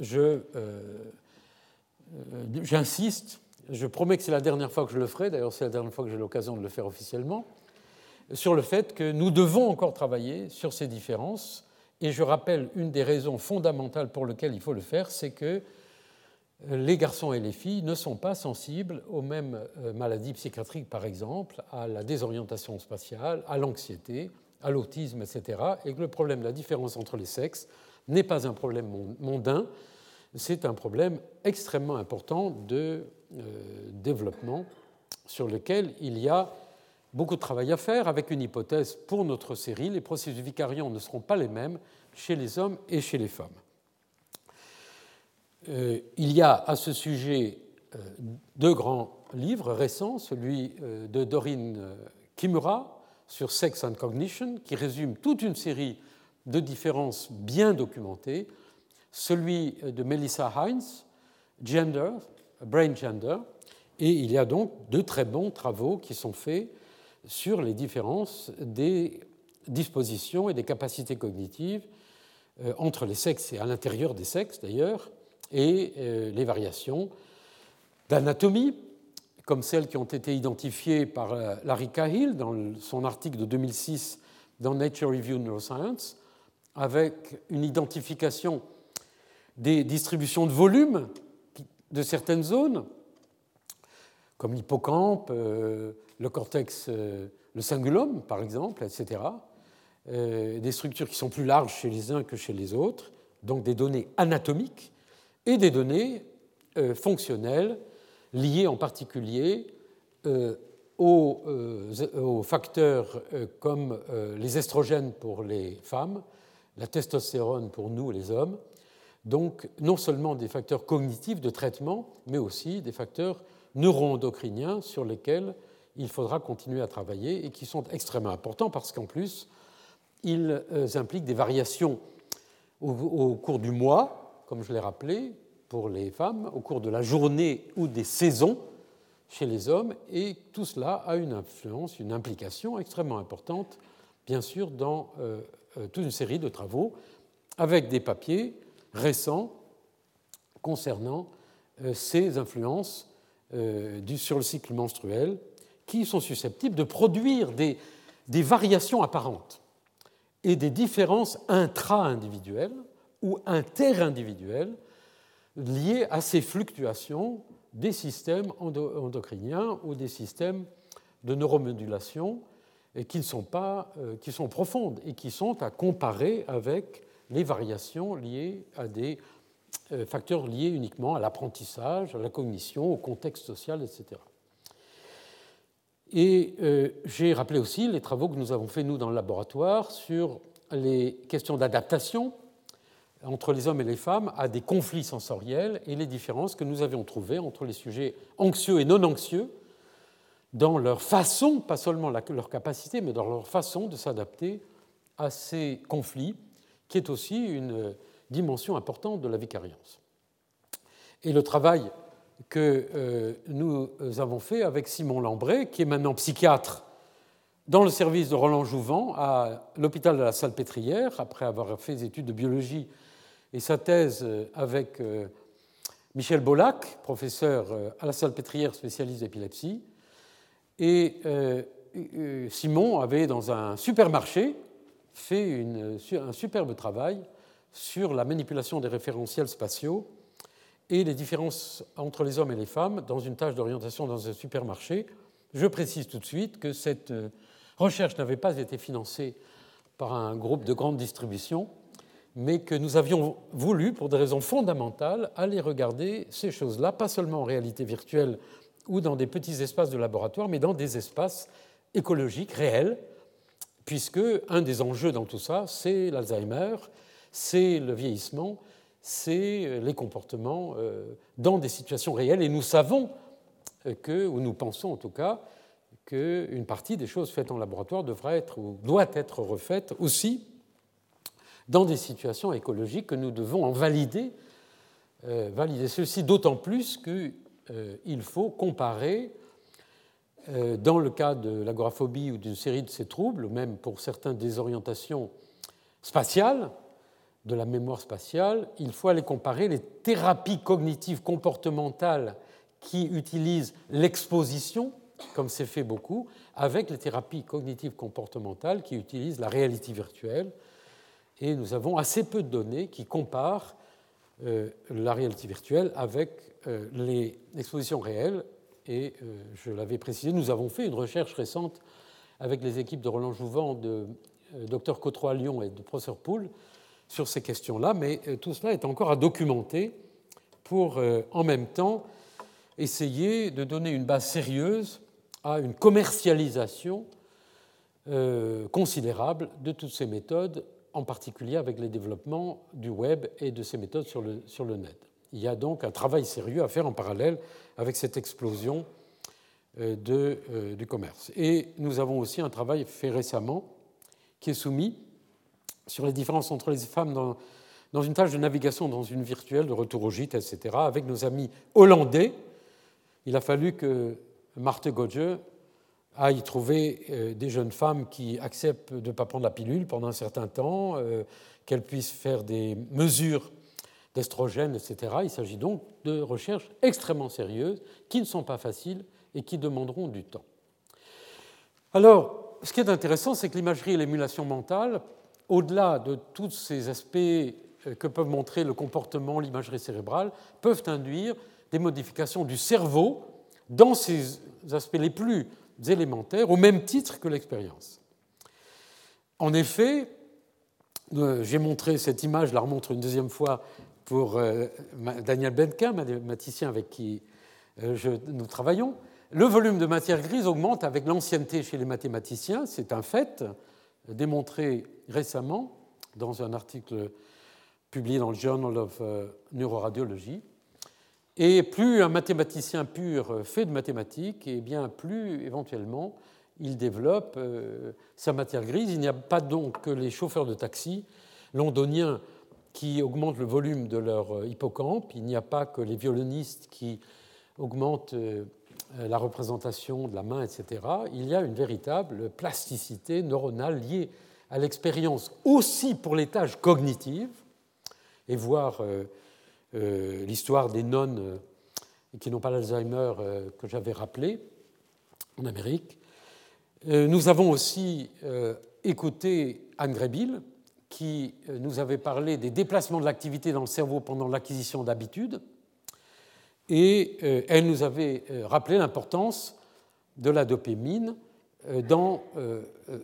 je, euh, j'insiste, je promets que c'est la dernière fois que je le ferai, d'ailleurs c'est la dernière fois que j'ai l'occasion de le faire officiellement, sur le fait que nous devons encore travailler sur ces différences. Et je rappelle une des raisons fondamentales pour lesquelles il faut le faire, c'est que les garçons et les filles ne sont pas sensibles aux mêmes euh, maladies psychiatriques, par exemple, à la désorientation spatiale, à l'anxiété, à l'autisme, etc. Et que le problème de la différence entre les sexes n'est pas un problème mondain, c'est un problème extrêmement important de euh, développement sur lequel il y a beaucoup de travail à faire avec une hypothèse pour notre série. Les processus vicariants ne seront pas les mêmes chez les hommes et chez les femmes. Euh, il y a à ce sujet euh, deux grands livres récents, celui euh, de Doreen Kimura sur Sex and Cognition, qui résume toute une série de différences bien documentées, celui de Melissa Hines, Gender, Brain Gender, et il y a donc de très bons travaux qui sont faits sur les différences des dispositions et des capacités cognitives entre les sexes et à l'intérieur des sexes d'ailleurs, et euh, les variations d'anatomie, comme celles qui ont été identifiées par euh, Larry Cahill dans son article de 2006 dans Nature Review Neuroscience, avec une identification des distributions de volume de certaines zones, comme l'hippocampe, euh, le cortex, le cingulum, par exemple, etc. Des structures qui sont plus larges chez les uns que chez les autres, donc des données anatomiques et des données euh, fonctionnelles liées en particulier euh, euh, aux, facteurs comme les estrogènes pour les femmes, la testostérone pour nous les hommes, donc non seulement des facteurs cognitifs de traitement, mais aussi des facteurs neuroendocriniens sur lesquels il faudra continuer à travailler et qui sont extrêmement importants parce qu'en plus, ils impliquent des variations au, au cours du mois, comme je l'ai rappelé, pour les femmes au cours de la journée ou des saisons chez les hommes, et tout cela a une influence, une implication extrêmement importante, bien sûr, dans euh, euh, toute une série de travaux, avec des papiers récents concernant euh, ces influences sur le cycle menstruel, qui sont susceptibles de produire des, des variations apparentes et des différences intra-individuelles ou interindividuelles liées à ces fluctuations des systèmes endocriniens ou des systèmes de neuromodulation qui, sont pas, euh, qui sont profondes et qui sont à comparer avec les variations liées à des euh, facteurs liés uniquement à l'apprentissage, à la cognition, au contexte social, etc. Et euh, j'ai rappelé aussi les travaux que nous avons faits, nous, dans le laboratoire, sur les questions d'adaptation entre les hommes et les femmes à des conflits sensoriels et les différences que nous avions trouvées entre les sujets anxieux et non anxieux dans leur façon, pas seulement leur capacité, mais dans leur façon de s'adapter à ces conflits, qui est aussi une dimension importante de la vicariance. Et le travail que euh, nous avons fait avec Simon Lambray, qui est maintenant psychiatre dans le service de Roland Jouvent à l'hôpital de la Salpêtrière, après avoir fait des études de biologie et sa thèse euh, avec euh, Michel Bolac, professeur euh, à la Salpêtrière spécialiste d'épilepsie. Et Simon avait, dans un supermarché, fait un superbe travail sur la manipulation des référentiels spatiaux et les différences entre les hommes et les femmes dans une tâche d'orientation dans un supermarché. Je précise tout de suite que cette recherche n'avait pas été financée par un groupe de grande distribution, mais que nous avions voulu, pour des raisons fondamentales, aller regarder ces choses-là, pas seulement en réalité virtuelle ou dans des petits espaces de laboratoire, mais dans des espaces écologiques réels, puisque un des enjeux dans tout ça, c'est l'Alzheimer, c'est le vieillissement, c'est les comportements euh, dans des situations réelles. Et nous savons que, ou nous pensons en tout cas, qu'une partie des choses faites en laboratoire devra être ou doit être refaite aussi dans des situations écologiques que nous devons en valider, euh, valider ceci d'autant plus qu'il euh, faut comparer, euh, dans le cas de l'agoraphobie ou d'une série de ces troubles, ou même pour certaines désorientations spatiales, de la mémoire spatiale, il faut aller comparer les thérapies cognitives comportementales qui utilisent l'exposition, comme c'est fait beaucoup, avec les thérapies cognitives comportementales qui utilisent la réalité virtuelle, et nous avons assez peu de données qui comparent euh, la réalité virtuelle avec euh, les expositions réelles. Et euh, je l'avais précisé, nous avons fait une recherche récente avec les équipes de Roland Jouvent, de Dr Cotro à Lyon et de professeur Poul sur ces questions-là, mais tout cela est encore à documenter pour en même temps essayer de donner une base sérieuse à une commercialisation considérable de toutes ces méthodes en particulier avec les développements du web et de ces méthodes sur le, sur le net. Il y a donc un travail sérieux à faire en parallèle avec cette explosion euh, de, euh, du commerce. Et nous avons aussi un travail fait récemment qui est soumis sur les différences entre les femmes dans, dans une tâche de navigation dans une virtuelle de retour au gîte, etc., avec nos amis hollandais. Il a fallu que Marthe Godje à y trouver euh, des jeunes femmes qui acceptent de ne pas prendre la pilule pendant un certain temps, euh, qu'elles puissent faire des mesures d'estrogène, etc. Il s'agit donc de recherches extrêmement sérieuses qui ne sont pas faciles et qui demanderont du temps. Alors, ce qui est intéressant, c'est que l'imagerie et l'émulation mentale, au-delà de tous ces aspects euh, que peuvent montrer le comportement, l'imagerie cérébrale, peuvent induire des modifications du cerveau dans ces aspects les plus élémentaires au même titre que l'expérience. En effet, euh, j'ai montré cette image, je la remontre une deuxième fois pour euh, Daniel Benka, mathématicien avec qui euh, nous travaillons. Le volume de matière grise augmente avec l'ancienneté chez les mathématiciens, c'est un fait, démontré récemment dans un article publié dans le Journal of Neuroradiology. Et plus un mathématicien pur fait de mathématiques, et bien plus éventuellement il développe euh, sa matière grise. Il n'y a pas donc que les chauffeurs de taxi londoniens qui augmentent le volume de leur hippocampe. Il n'y a pas que les violonistes qui augmentent la représentation de la main, etc. Il y a une véritable plasticité neuronale liée à l'expérience aussi pour les tâches cognitives, et voir l'histoire des nonnes qui n'ont pas l'Alzheimer que j'avais rappelé en Amérique. Nous avons aussi écouté Anne Grébil, qui euh, nous avait parlé des déplacements de l'activité dans le cerveau pendant l'acquisition d'habitudes, et euh, elle nous avait euh, rappelé l'importance de la dopamine dans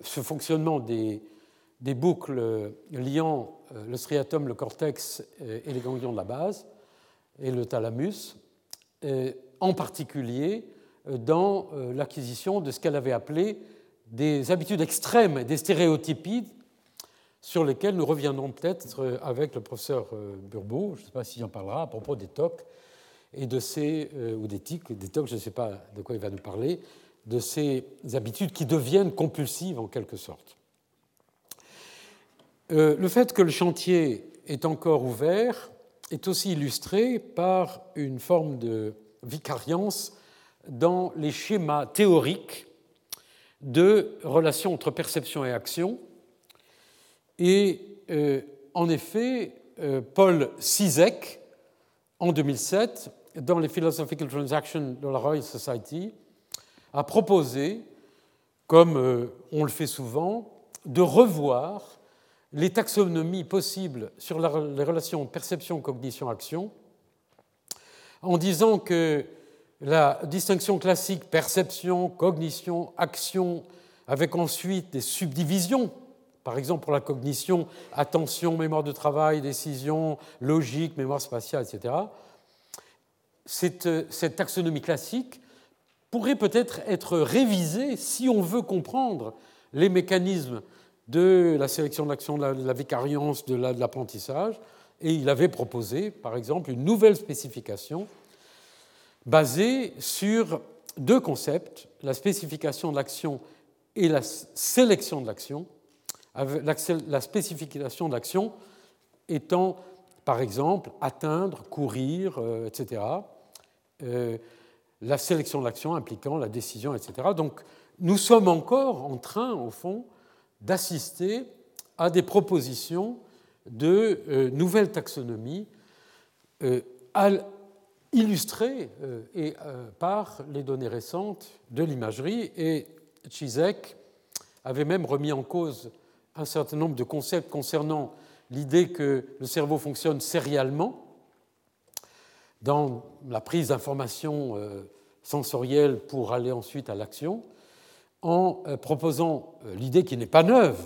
ce fonctionnement des, des boucles liant le striatum, le cortex et les ganglions de la base, et le thalamus, en particulier dans l'acquisition de ce qu'elle avait appelé des habitudes extrêmes, des stéréotypies sur lesquels nous reviendrons peut-être euh, avec le professeur euh, Burbeau, je ne sais pas s'il en parlera, à propos des TOC et de ces, euh, ou des tics, des TOC, je ne sais pas de quoi il va nous parler, de ces habitudes qui deviennent compulsives en quelque sorte. Le fait que le chantier est encore ouvert est aussi illustré par une forme de vicariance dans les schémas théoriques de relations entre perception et action, et euh, en effet, euh, Paul Sizek, en 2007, dans les Philosophical Transactions de la Royal Society, a proposé, comme euh, on le fait souvent, de revoir les taxonomies possibles sur les relations perception, cognition, action, en disant que la distinction classique perception, cognition, action, avec ensuite des subdivisions par exemple, pour la cognition, attention, mémoire de travail, décision, logique, mémoire spatiale, etc. Cette taxonomie classique pourrait peut-être être révisée si on veut comprendre les mécanismes de la sélection de la, de la vicariance, de l'apprentissage. Et il avait proposé, par exemple, une nouvelle spécification basée sur deux concepts, la spécification de l'action et la sélection de l'action, la spécification d'action étant, par exemple, atteindre, courir, euh, etc. Euh, la sélection de l'action impliquant la décision, etc. Donc, nous sommes encore en train, au fond, d'assister à des propositions de euh, nouvelles taxonomies illustrées et, par les données récentes de l'imagerie. Et Chizek avait même remis en cause un certain nombre de concepts concernant l'idée que le cerveau fonctionne sériellement dans la prise d'informations euh, sensorielles pour aller ensuite à l'action, en euh, proposant euh, l'idée qui n'est pas neuve,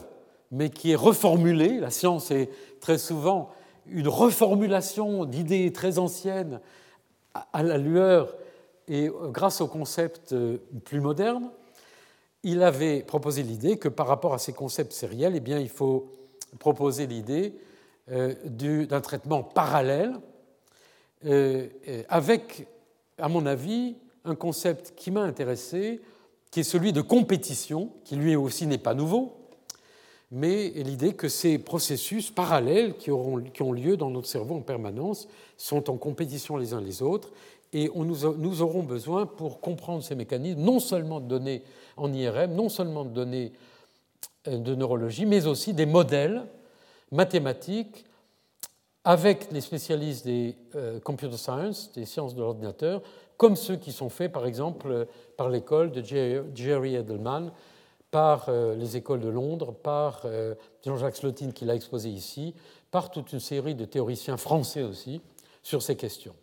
mais qui est reformulée. La science est très souvent une reformulation d'idées très anciennes à la lueur et grâce aux concepts plus modernes il avait proposé l'idée que par rapport à ces concepts sériels, eh bien, il faut proposer l'idée euh, d'un traitement parallèle euh, avec, à mon avis, un concept qui m'a intéressé, qui est celui de compétition, qui lui aussi n'est pas nouveau, mais l'idée que ces processus parallèles qui, ont lieu dans notre cerveau en permanence sont en compétition les uns les autres, et on nous, aurons besoin, pour comprendre ces mécanismes, non seulement de donner en IRM, non seulement de données euh, de neurologie, mais aussi des modèles mathématiques avec les spécialistes des euh, computer science, des sciences de l'ordinateur, comme ceux qui sont faits par exemple par l'école de Jerry Edelman, par euh, les écoles de Londres, par Jean-Jacques Slotine qui l'a exposé ici, par toute une série de théoriciens français aussi sur ces questions.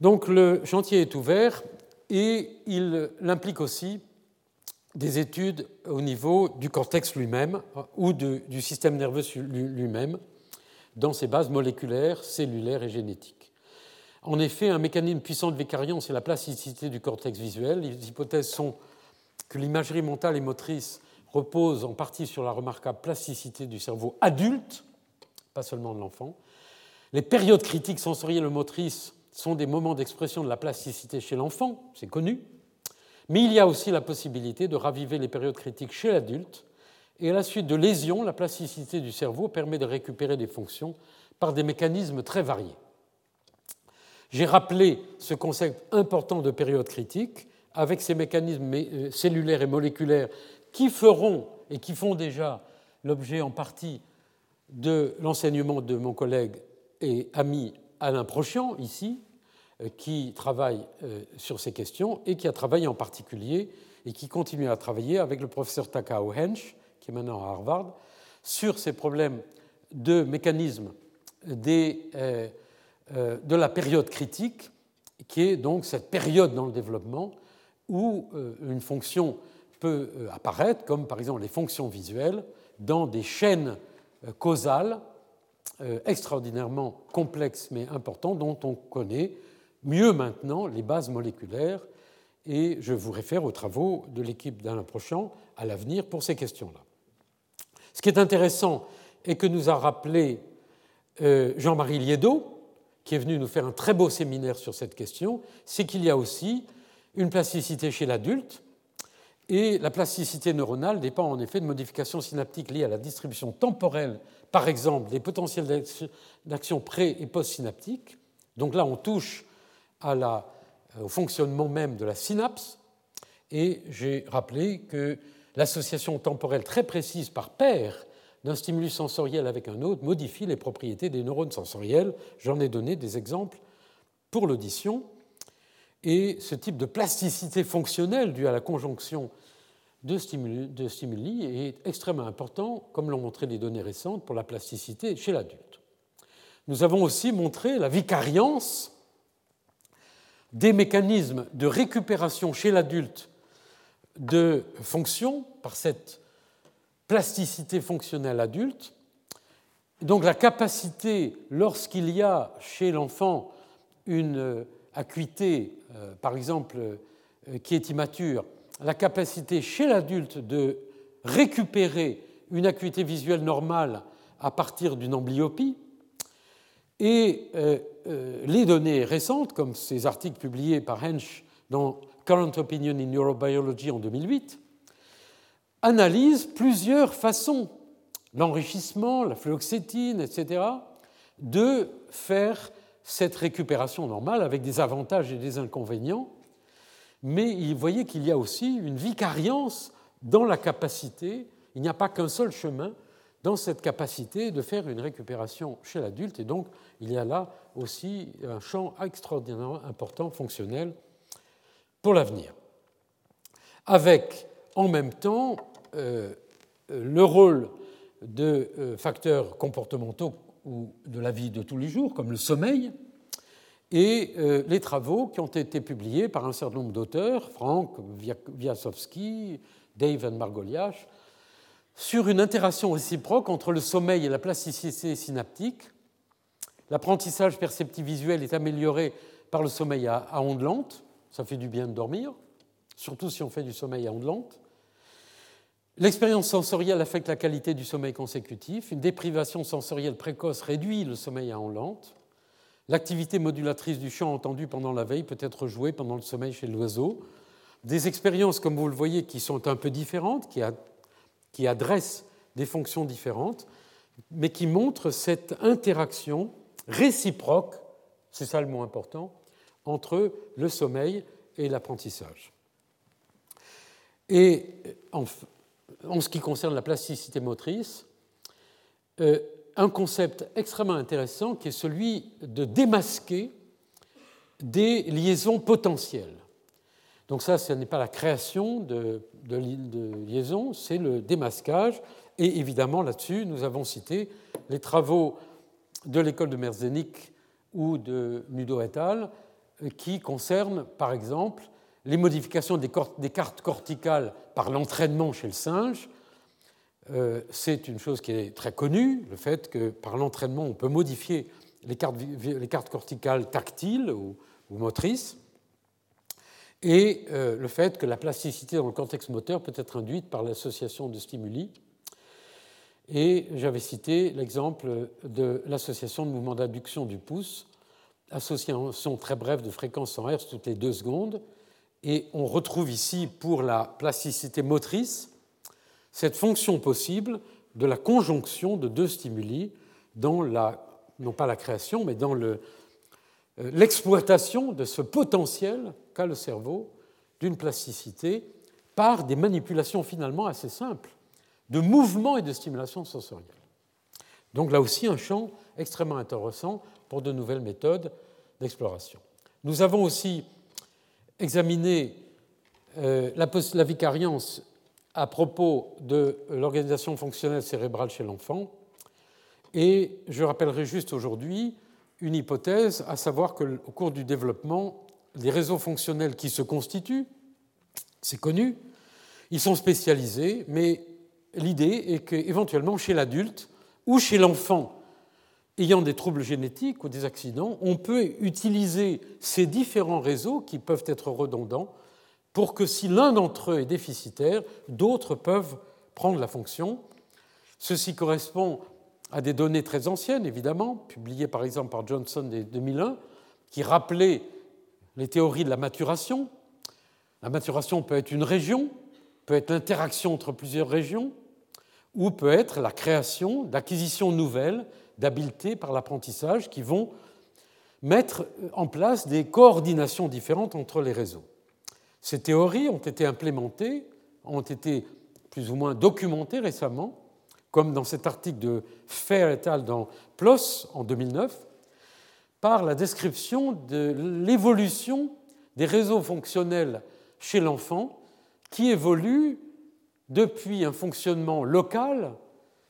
Donc le chantier est ouvert et il implique aussi des études au niveau du cortex lui-même ou du système nerveux lui-même dans ses bases moléculaires, cellulaires et génétiques. En effet, un mécanisme puissant de vicariance est la plasticité du cortex visuel. Les hypothèses sont que l'imagerie mentale et motrice repose en partie sur la remarquable plasticité du cerveau adulte, pas seulement de l'enfant. Les périodes critiques sensorielles et motrices sont des moments d'expression de la plasticité chez l'enfant, c'est connu, mais il y a aussi la possibilité de raviver les périodes critiques chez l'adulte Et à la suite de lésions, la plasticité du cerveau permet de récupérer des fonctions par des mécanismes très variés. J'ai rappelé ce concept important de période critique avec ces mécanismes euh, cellulaires et moléculaires qui feront et qui font déjà l'objet en partie de l'enseignement de mon collègue et ami Alain Prochian, ici, euh, qui travaille euh, sur ces questions et qui a travaillé en particulier et qui continue à travailler avec le professeur Takao Hensch, qui est maintenant à Harvard, sur ces problèmes de mécanismes des euh, de la période critique, qui est donc cette période dans le développement où euh, une fonction peut euh, apparaître, comme par exemple les fonctions visuelles, dans des chaînes causales extraordinairement complexes mais importantes dont on connaît mieux maintenant les bases moléculaires. Et je vous réfère aux travaux de l'équipe d'Alain Prochant à l'avenir pour ces questions-là. Ce qui est intéressant et que nous a rappelé Jean-Marie Liedot, qui est venu nous faire un très beau séminaire sur cette question, c'est qu'il y a aussi une plasticité chez l'adulte, et la plasticité neuronale dépend en effet de modifications synaptiques liées à la distribution temporelle, par exemple, des potentiels d'action pré- et post-synaptiques. Donc là, on touche au fonctionnement même de la synapse, et j'ai rappelé que l'association temporelle très précise par paire d'un stimulus sensoriel avec un autre modifie les propriétés des neurones sensoriels. J'en ai donné des exemples pour l'audition. Et ce type de plasticité fonctionnelle due à la conjonction de stimuli, est extrêmement important, comme l'ont montré les données récentes, pour la plasticité chez l'adulte. Nous avons aussi montré la vicariance des mécanismes de récupération chez l'adulte de fonctions par cette plasticité fonctionnelle adulte. Donc la capacité, lorsqu'il y a chez l'enfant une euh, acuité, euh, par exemple, euh, qui est immature, la capacité chez l'adulte de récupérer une acuité visuelle normale à partir d'une amblyopie, et les données récentes, comme ces articles publiés par Hensch dans Current Opinion in Neurobiology en 2008, analyse plusieurs façons, l'enrichissement, la fluoxétine, etc., de faire cette récupération normale avec des avantages et des inconvénients, mais il voyait qu'il y a aussi une vicariance dans la capacité, il n'y a pas qu'un seul chemin dans cette capacité de faire une récupération chez l'adulte, et donc il y a là aussi un champ extraordinairement important, fonctionnel, pour l'avenir. Avec en même temps euh, le rôle de euh, facteurs comportementaux ou de la vie de tous les jours, comme le sommeil, et euh, les travaux qui ont été publiés par un certain nombre d'auteurs, Frank Wiasowski, Dave Margoliash, sur une interaction réciproque entre le sommeil et la plasticité synaptique. L'apprentissage perceptif visuel est amélioré par le sommeil à, à ondes lentes, ça fait du bien de dormir, surtout si on fait du sommeil à ondes lentes. L'expérience sensorielle affecte la qualité du sommeil consécutif. Une déprivation sensorielle précoce réduit le sommeil à en lente. L'activité modulatrice du chant entendu pendant la veille peut être jouée pendant le sommeil chez l'oiseau. Des expériences, comme vous le voyez, qui sont un peu différentes, qui adressent des fonctions différentes, mais qui montrent cette interaction réciproque, c'est ça le mot important, entre le sommeil et l'apprentissage. Et en ce qui concerne la plasticité motrice, euh, un concept extrêmement intéressant qui est celui de démasquer des liaisons potentielles. Donc ça, ce n'est pas la création de, liaisons, c'est le démasquage. Et évidemment, là-dessus, nous avons cité les travaux de l'école de Merzenich ou de Nudo et al., qui concernent, par exemple, les modifications des, cartes corticales par l'entraînement chez le singe, euh, c'est une chose qui est très connue, le fait que par l'entraînement, on peut modifier les cartes, corticales tactiles ou, motrices, et euh, le fait que la plasticité dans le cortex moteur peut être induite par l'association de stimuli. Et j'avais cité l'exemple de l'association de mouvement d'adduction du pouce, association très brève de fréquence en Hertz toutes les deux secondes, et on retrouve ici, pour la plasticité motrice, cette fonction possible de la conjonction de deux stimuli dans la, non pas la création, mais dans euh, l'exploitation de ce potentiel qu'a le cerveau d'une plasticité par des manipulations finalement assez simples de mouvement et de stimulation sensorielle. Donc là aussi un champ extrêmement intéressant pour de nouvelles méthodes d'exploration. Nous avons aussi examiné euh, la, vicariance à propos de l'organisation fonctionnelle cérébrale chez l'enfant. Et je rappellerai juste aujourd'hui une hypothèse, à savoir qu'au cours du développement, les réseaux fonctionnels qui se constituent, c'est connu, ils sont spécialisés, mais l'idée est qu'éventuellement chez l'adulte ou chez l'enfant ayant des troubles génétiques ou des accidents, on peut utiliser ces différents réseaux qui peuvent être redondants pour que si l'un d'entre eux est déficitaire, d'autres peuvent prendre la fonction. Ceci correspond à des données très anciennes, évidemment, publiées par exemple par Johnson en 2001, qui rappelaient les théories de la maturation. La maturation peut être une région, peut être l'interaction entre plusieurs régions, ou peut être la création d'acquisitions nouvelles d'habiletés par l'apprentissage qui vont mettre en place des coordinations différentes entre les réseaux. Ces théories ont été implémentées, ont été plus ou moins documentées récemment, comme dans cet article de Fair et al. dans PLOS en 2009, par la description de l'évolution des réseaux fonctionnels chez l'enfant qui évoluent depuis un fonctionnement local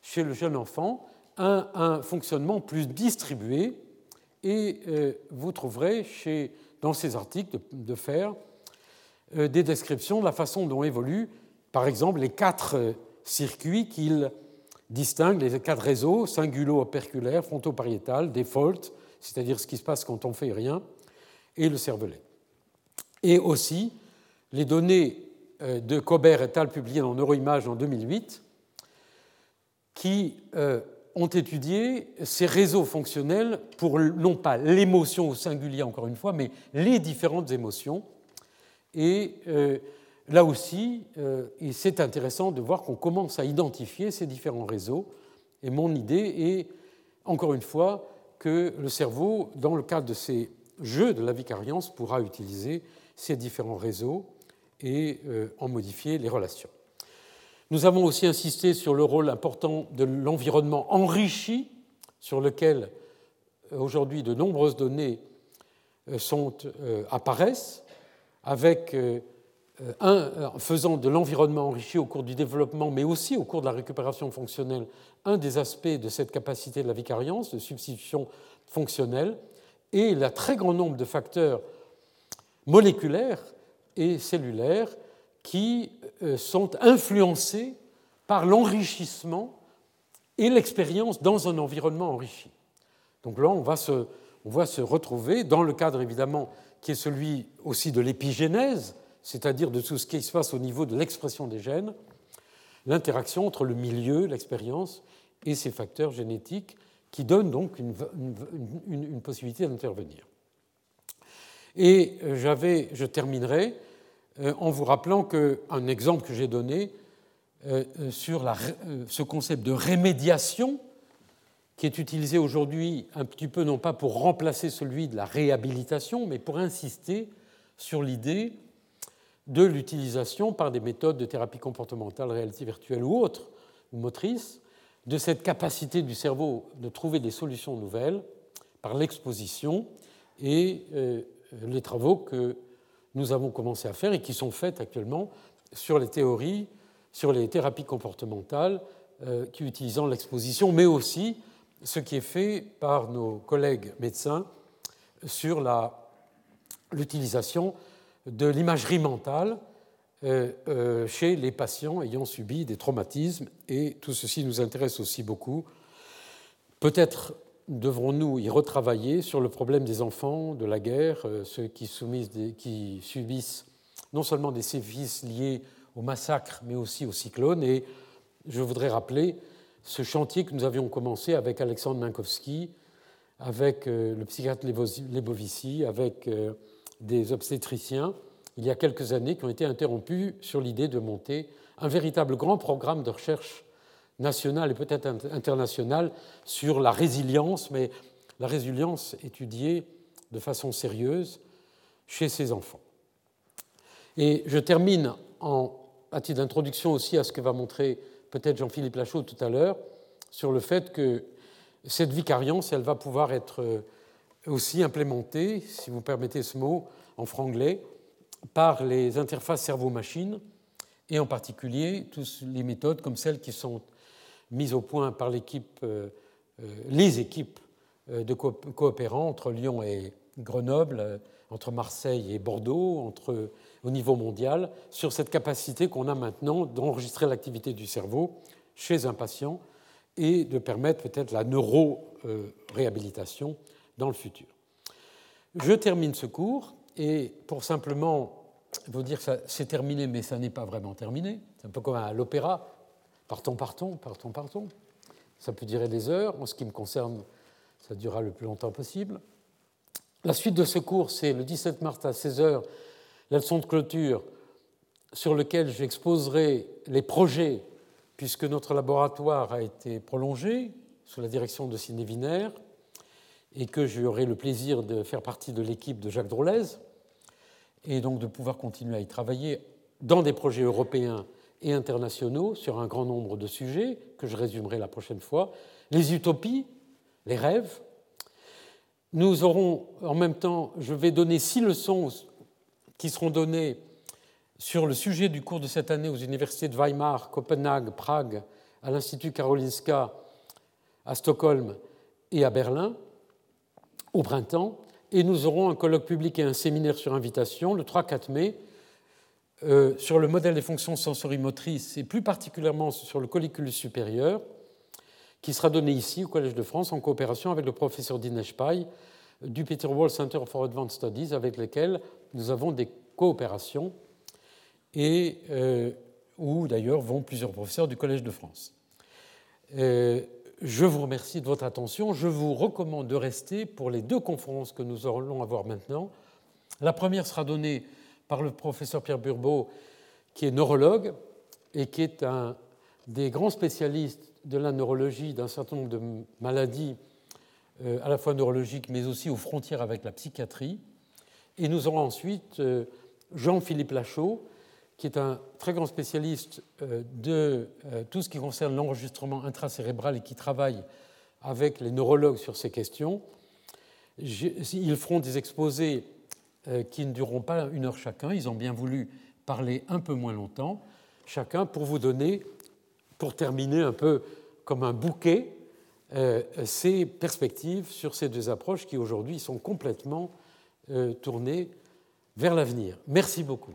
chez le jeune enfant un fonctionnement plus distribué. Et euh, vous trouverez dans ces articles de, faire euh, des descriptions de la façon dont évoluent, par exemple, les quatre euh, circuits qu'il distingue, les quatre réseaux, singulo-operculaire, fronto-pariétal, default, c'est-à-dire ce qui se passe quand on fait rien, et le cervelet. Et aussi les données de Cobert et al. publiées dans Neuroimage en 2008, qui ont étudié ces réseaux fonctionnels pour non pas l'émotion au singulier, encore une fois, mais les différentes émotions. Et euh, là aussi, c'est intéressant de voir qu'on commence à identifier ces différents réseaux. Et mon idée est, encore une fois, que le cerveau, dans le cadre de ces jeux de la vicariance, pourra utiliser ces différents réseaux et euh, en modifier les relations. Nous avons aussi insisté sur le rôle important de l'environnement enrichi, sur lequel euh, aujourd'hui de nombreuses données euh, sont, apparaissent, avec faisant de l'environnement enrichi au cours du développement, mais aussi au cours de la récupération fonctionnelle, un des aspects de cette capacité de la vicariance, de substitution fonctionnelle, et le très grand nombre de facteurs moléculaires et cellulaires qui euh, sont influencés par l'enrichissement et l'expérience dans un environnement enrichi. Donc là, on va, se, on va se retrouver dans le cadre évidemment qui est celui aussi de l'épigénèse, c'est-à-dire de tout ce qui se passe au niveau de l'expression des gènes, l'interaction entre le milieu, l'expérience et ces facteurs génétiques qui donnent donc une, une, possibilité d'intervenir. Et euh, je terminerai en vous rappelant qu'un exemple que j'ai donné euh, sur ce concept de rémédiation, qui est utilisé aujourd'hui un petit peu non pas pour remplacer celui de la réhabilitation, mais pour insister sur l'idée de l'utilisation par des méthodes de thérapie comportementale, réalité virtuelle ou autres, ou motrices, de cette capacité du cerveau de trouver des solutions nouvelles par l'exposition et les travaux que nous avons commencé à faire et qui sont faits actuellement sur les théories, sur les thérapies comportementales euh, qui utilisant l'exposition, mais aussi ce qui est fait par nos collègues médecins sur l'utilisation de l'imagerie mentale euh, euh, chez les patients ayant subi des traumatismes. Et tout ceci nous intéresse aussi beaucoup. Peut-être devrons-nous y retravailler sur le problème des enfants de la guerre, euh, ceux qui, subissent non seulement des sévices liés au massacre, mais aussi au cyclone. Et je voudrais rappeler ce chantier que nous avions commencé avec Alexandre Minkowski, avec euh, le psychiatre Lebovici, avec euh, des obstétriciens, il y a quelques années, qui ont été interrompues sur l'idée de monter un véritable grand programme de recherche nationale et peut-être internationale sur la résilience, mais la résilience étudiée de façon sérieuse chez ces enfants. Et je termine en, à titre d'introduction aussi à ce que va montrer peut-être Jean-Philippe Lachaud tout à l'heure, sur le fait que cette vicariance, elle va pouvoir être euh, aussi implémentée, si vous permettez ce mot en franglais, par les interfaces cerveau-machine, et en particulier toutes les méthodes comme celles qui sont mises au point par euh, euh, les équipes de coopérants entre Lyon et Grenoble, entre Marseille et Bordeaux, au niveau mondial, sur cette capacité qu'on a maintenant d'enregistrer l'activité du cerveau chez un patient et de permettre peut-être la neuroréhabilitation dans le futur. Je termine ce cours et pour simplement vous dire que c'est terminé, mais ça n'est pas vraiment terminé. C'est un peu comme à l'opéra. Partons, partons, partons, partons. Ça peut durer des heures. En ce qui me concerne, ça durera le plus longtemps possible. La suite de ce cours, c'est le 17 mars à 16h, la leçon de clôture sur lequel j'exposerai les projets puisque notre laboratoire a été prolongé sous la direction de Sidney Wiener et que j'aurai le plaisir de faire partie de l'équipe de Jacques Drolez et donc de pouvoir continuer à y travailler dans des projets européens et internationaux sur un grand nombre de sujets que je résumerai la prochaine fois. Les utopies, les rêves. Nous aurons en même temps, je vais donner six leçons qui seront données sur le sujet du cours de cette année aux universités de Weimar, Copenhague, Prague, à l'Institut Karolinska, à Stockholm et à Berlin, au printemps. Et nous aurons un colloque public et un séminaire sur invitation le 3-4 mai euh, sur le modèle des fonctions sensorimotrices et plus particulièrement sur le colliculus supérieur, qui sera donné ici au Collège de France en coopération avec le professeur Dinesh Pai du Peter Wall Center for Advanced Studies, avec lequel nous avons des coopérations et euh, où d'ailleurs vont plusieurs professeurs du Collège de France. Euh, je vous remercie de votre attention. Je vous recommande de rester pour les deux conférences que nous allons avoir maintenant. La première sera donnée par le professeur Pierre Burbeau, qui est neurologue et qui est un des grands spécialistes de la neurologie d'un certain nombre de maladies euh, à la fois neurologiques mais aussi aux frontières avec la psychiatrie. Et nous aurons ensuite Jean-Philippe Lachaud, qui est un très grand spécialiste euh, de euh, tout ce qui concerne l'enregistrement intracérébral et qui travaille avec les neurologues sur ces questions. Ils feront des exposés euh, qui ne dureront pas une heure chacun. Ils ont bien voulu parler un peu moins longtemps, chacun, pour vous donner, pour terminer un peu comme un bouquet, ces perspectives sur ces deux approches qui aujourd'hui sont complètement tournées vers l'avenir. Merci beaucoup.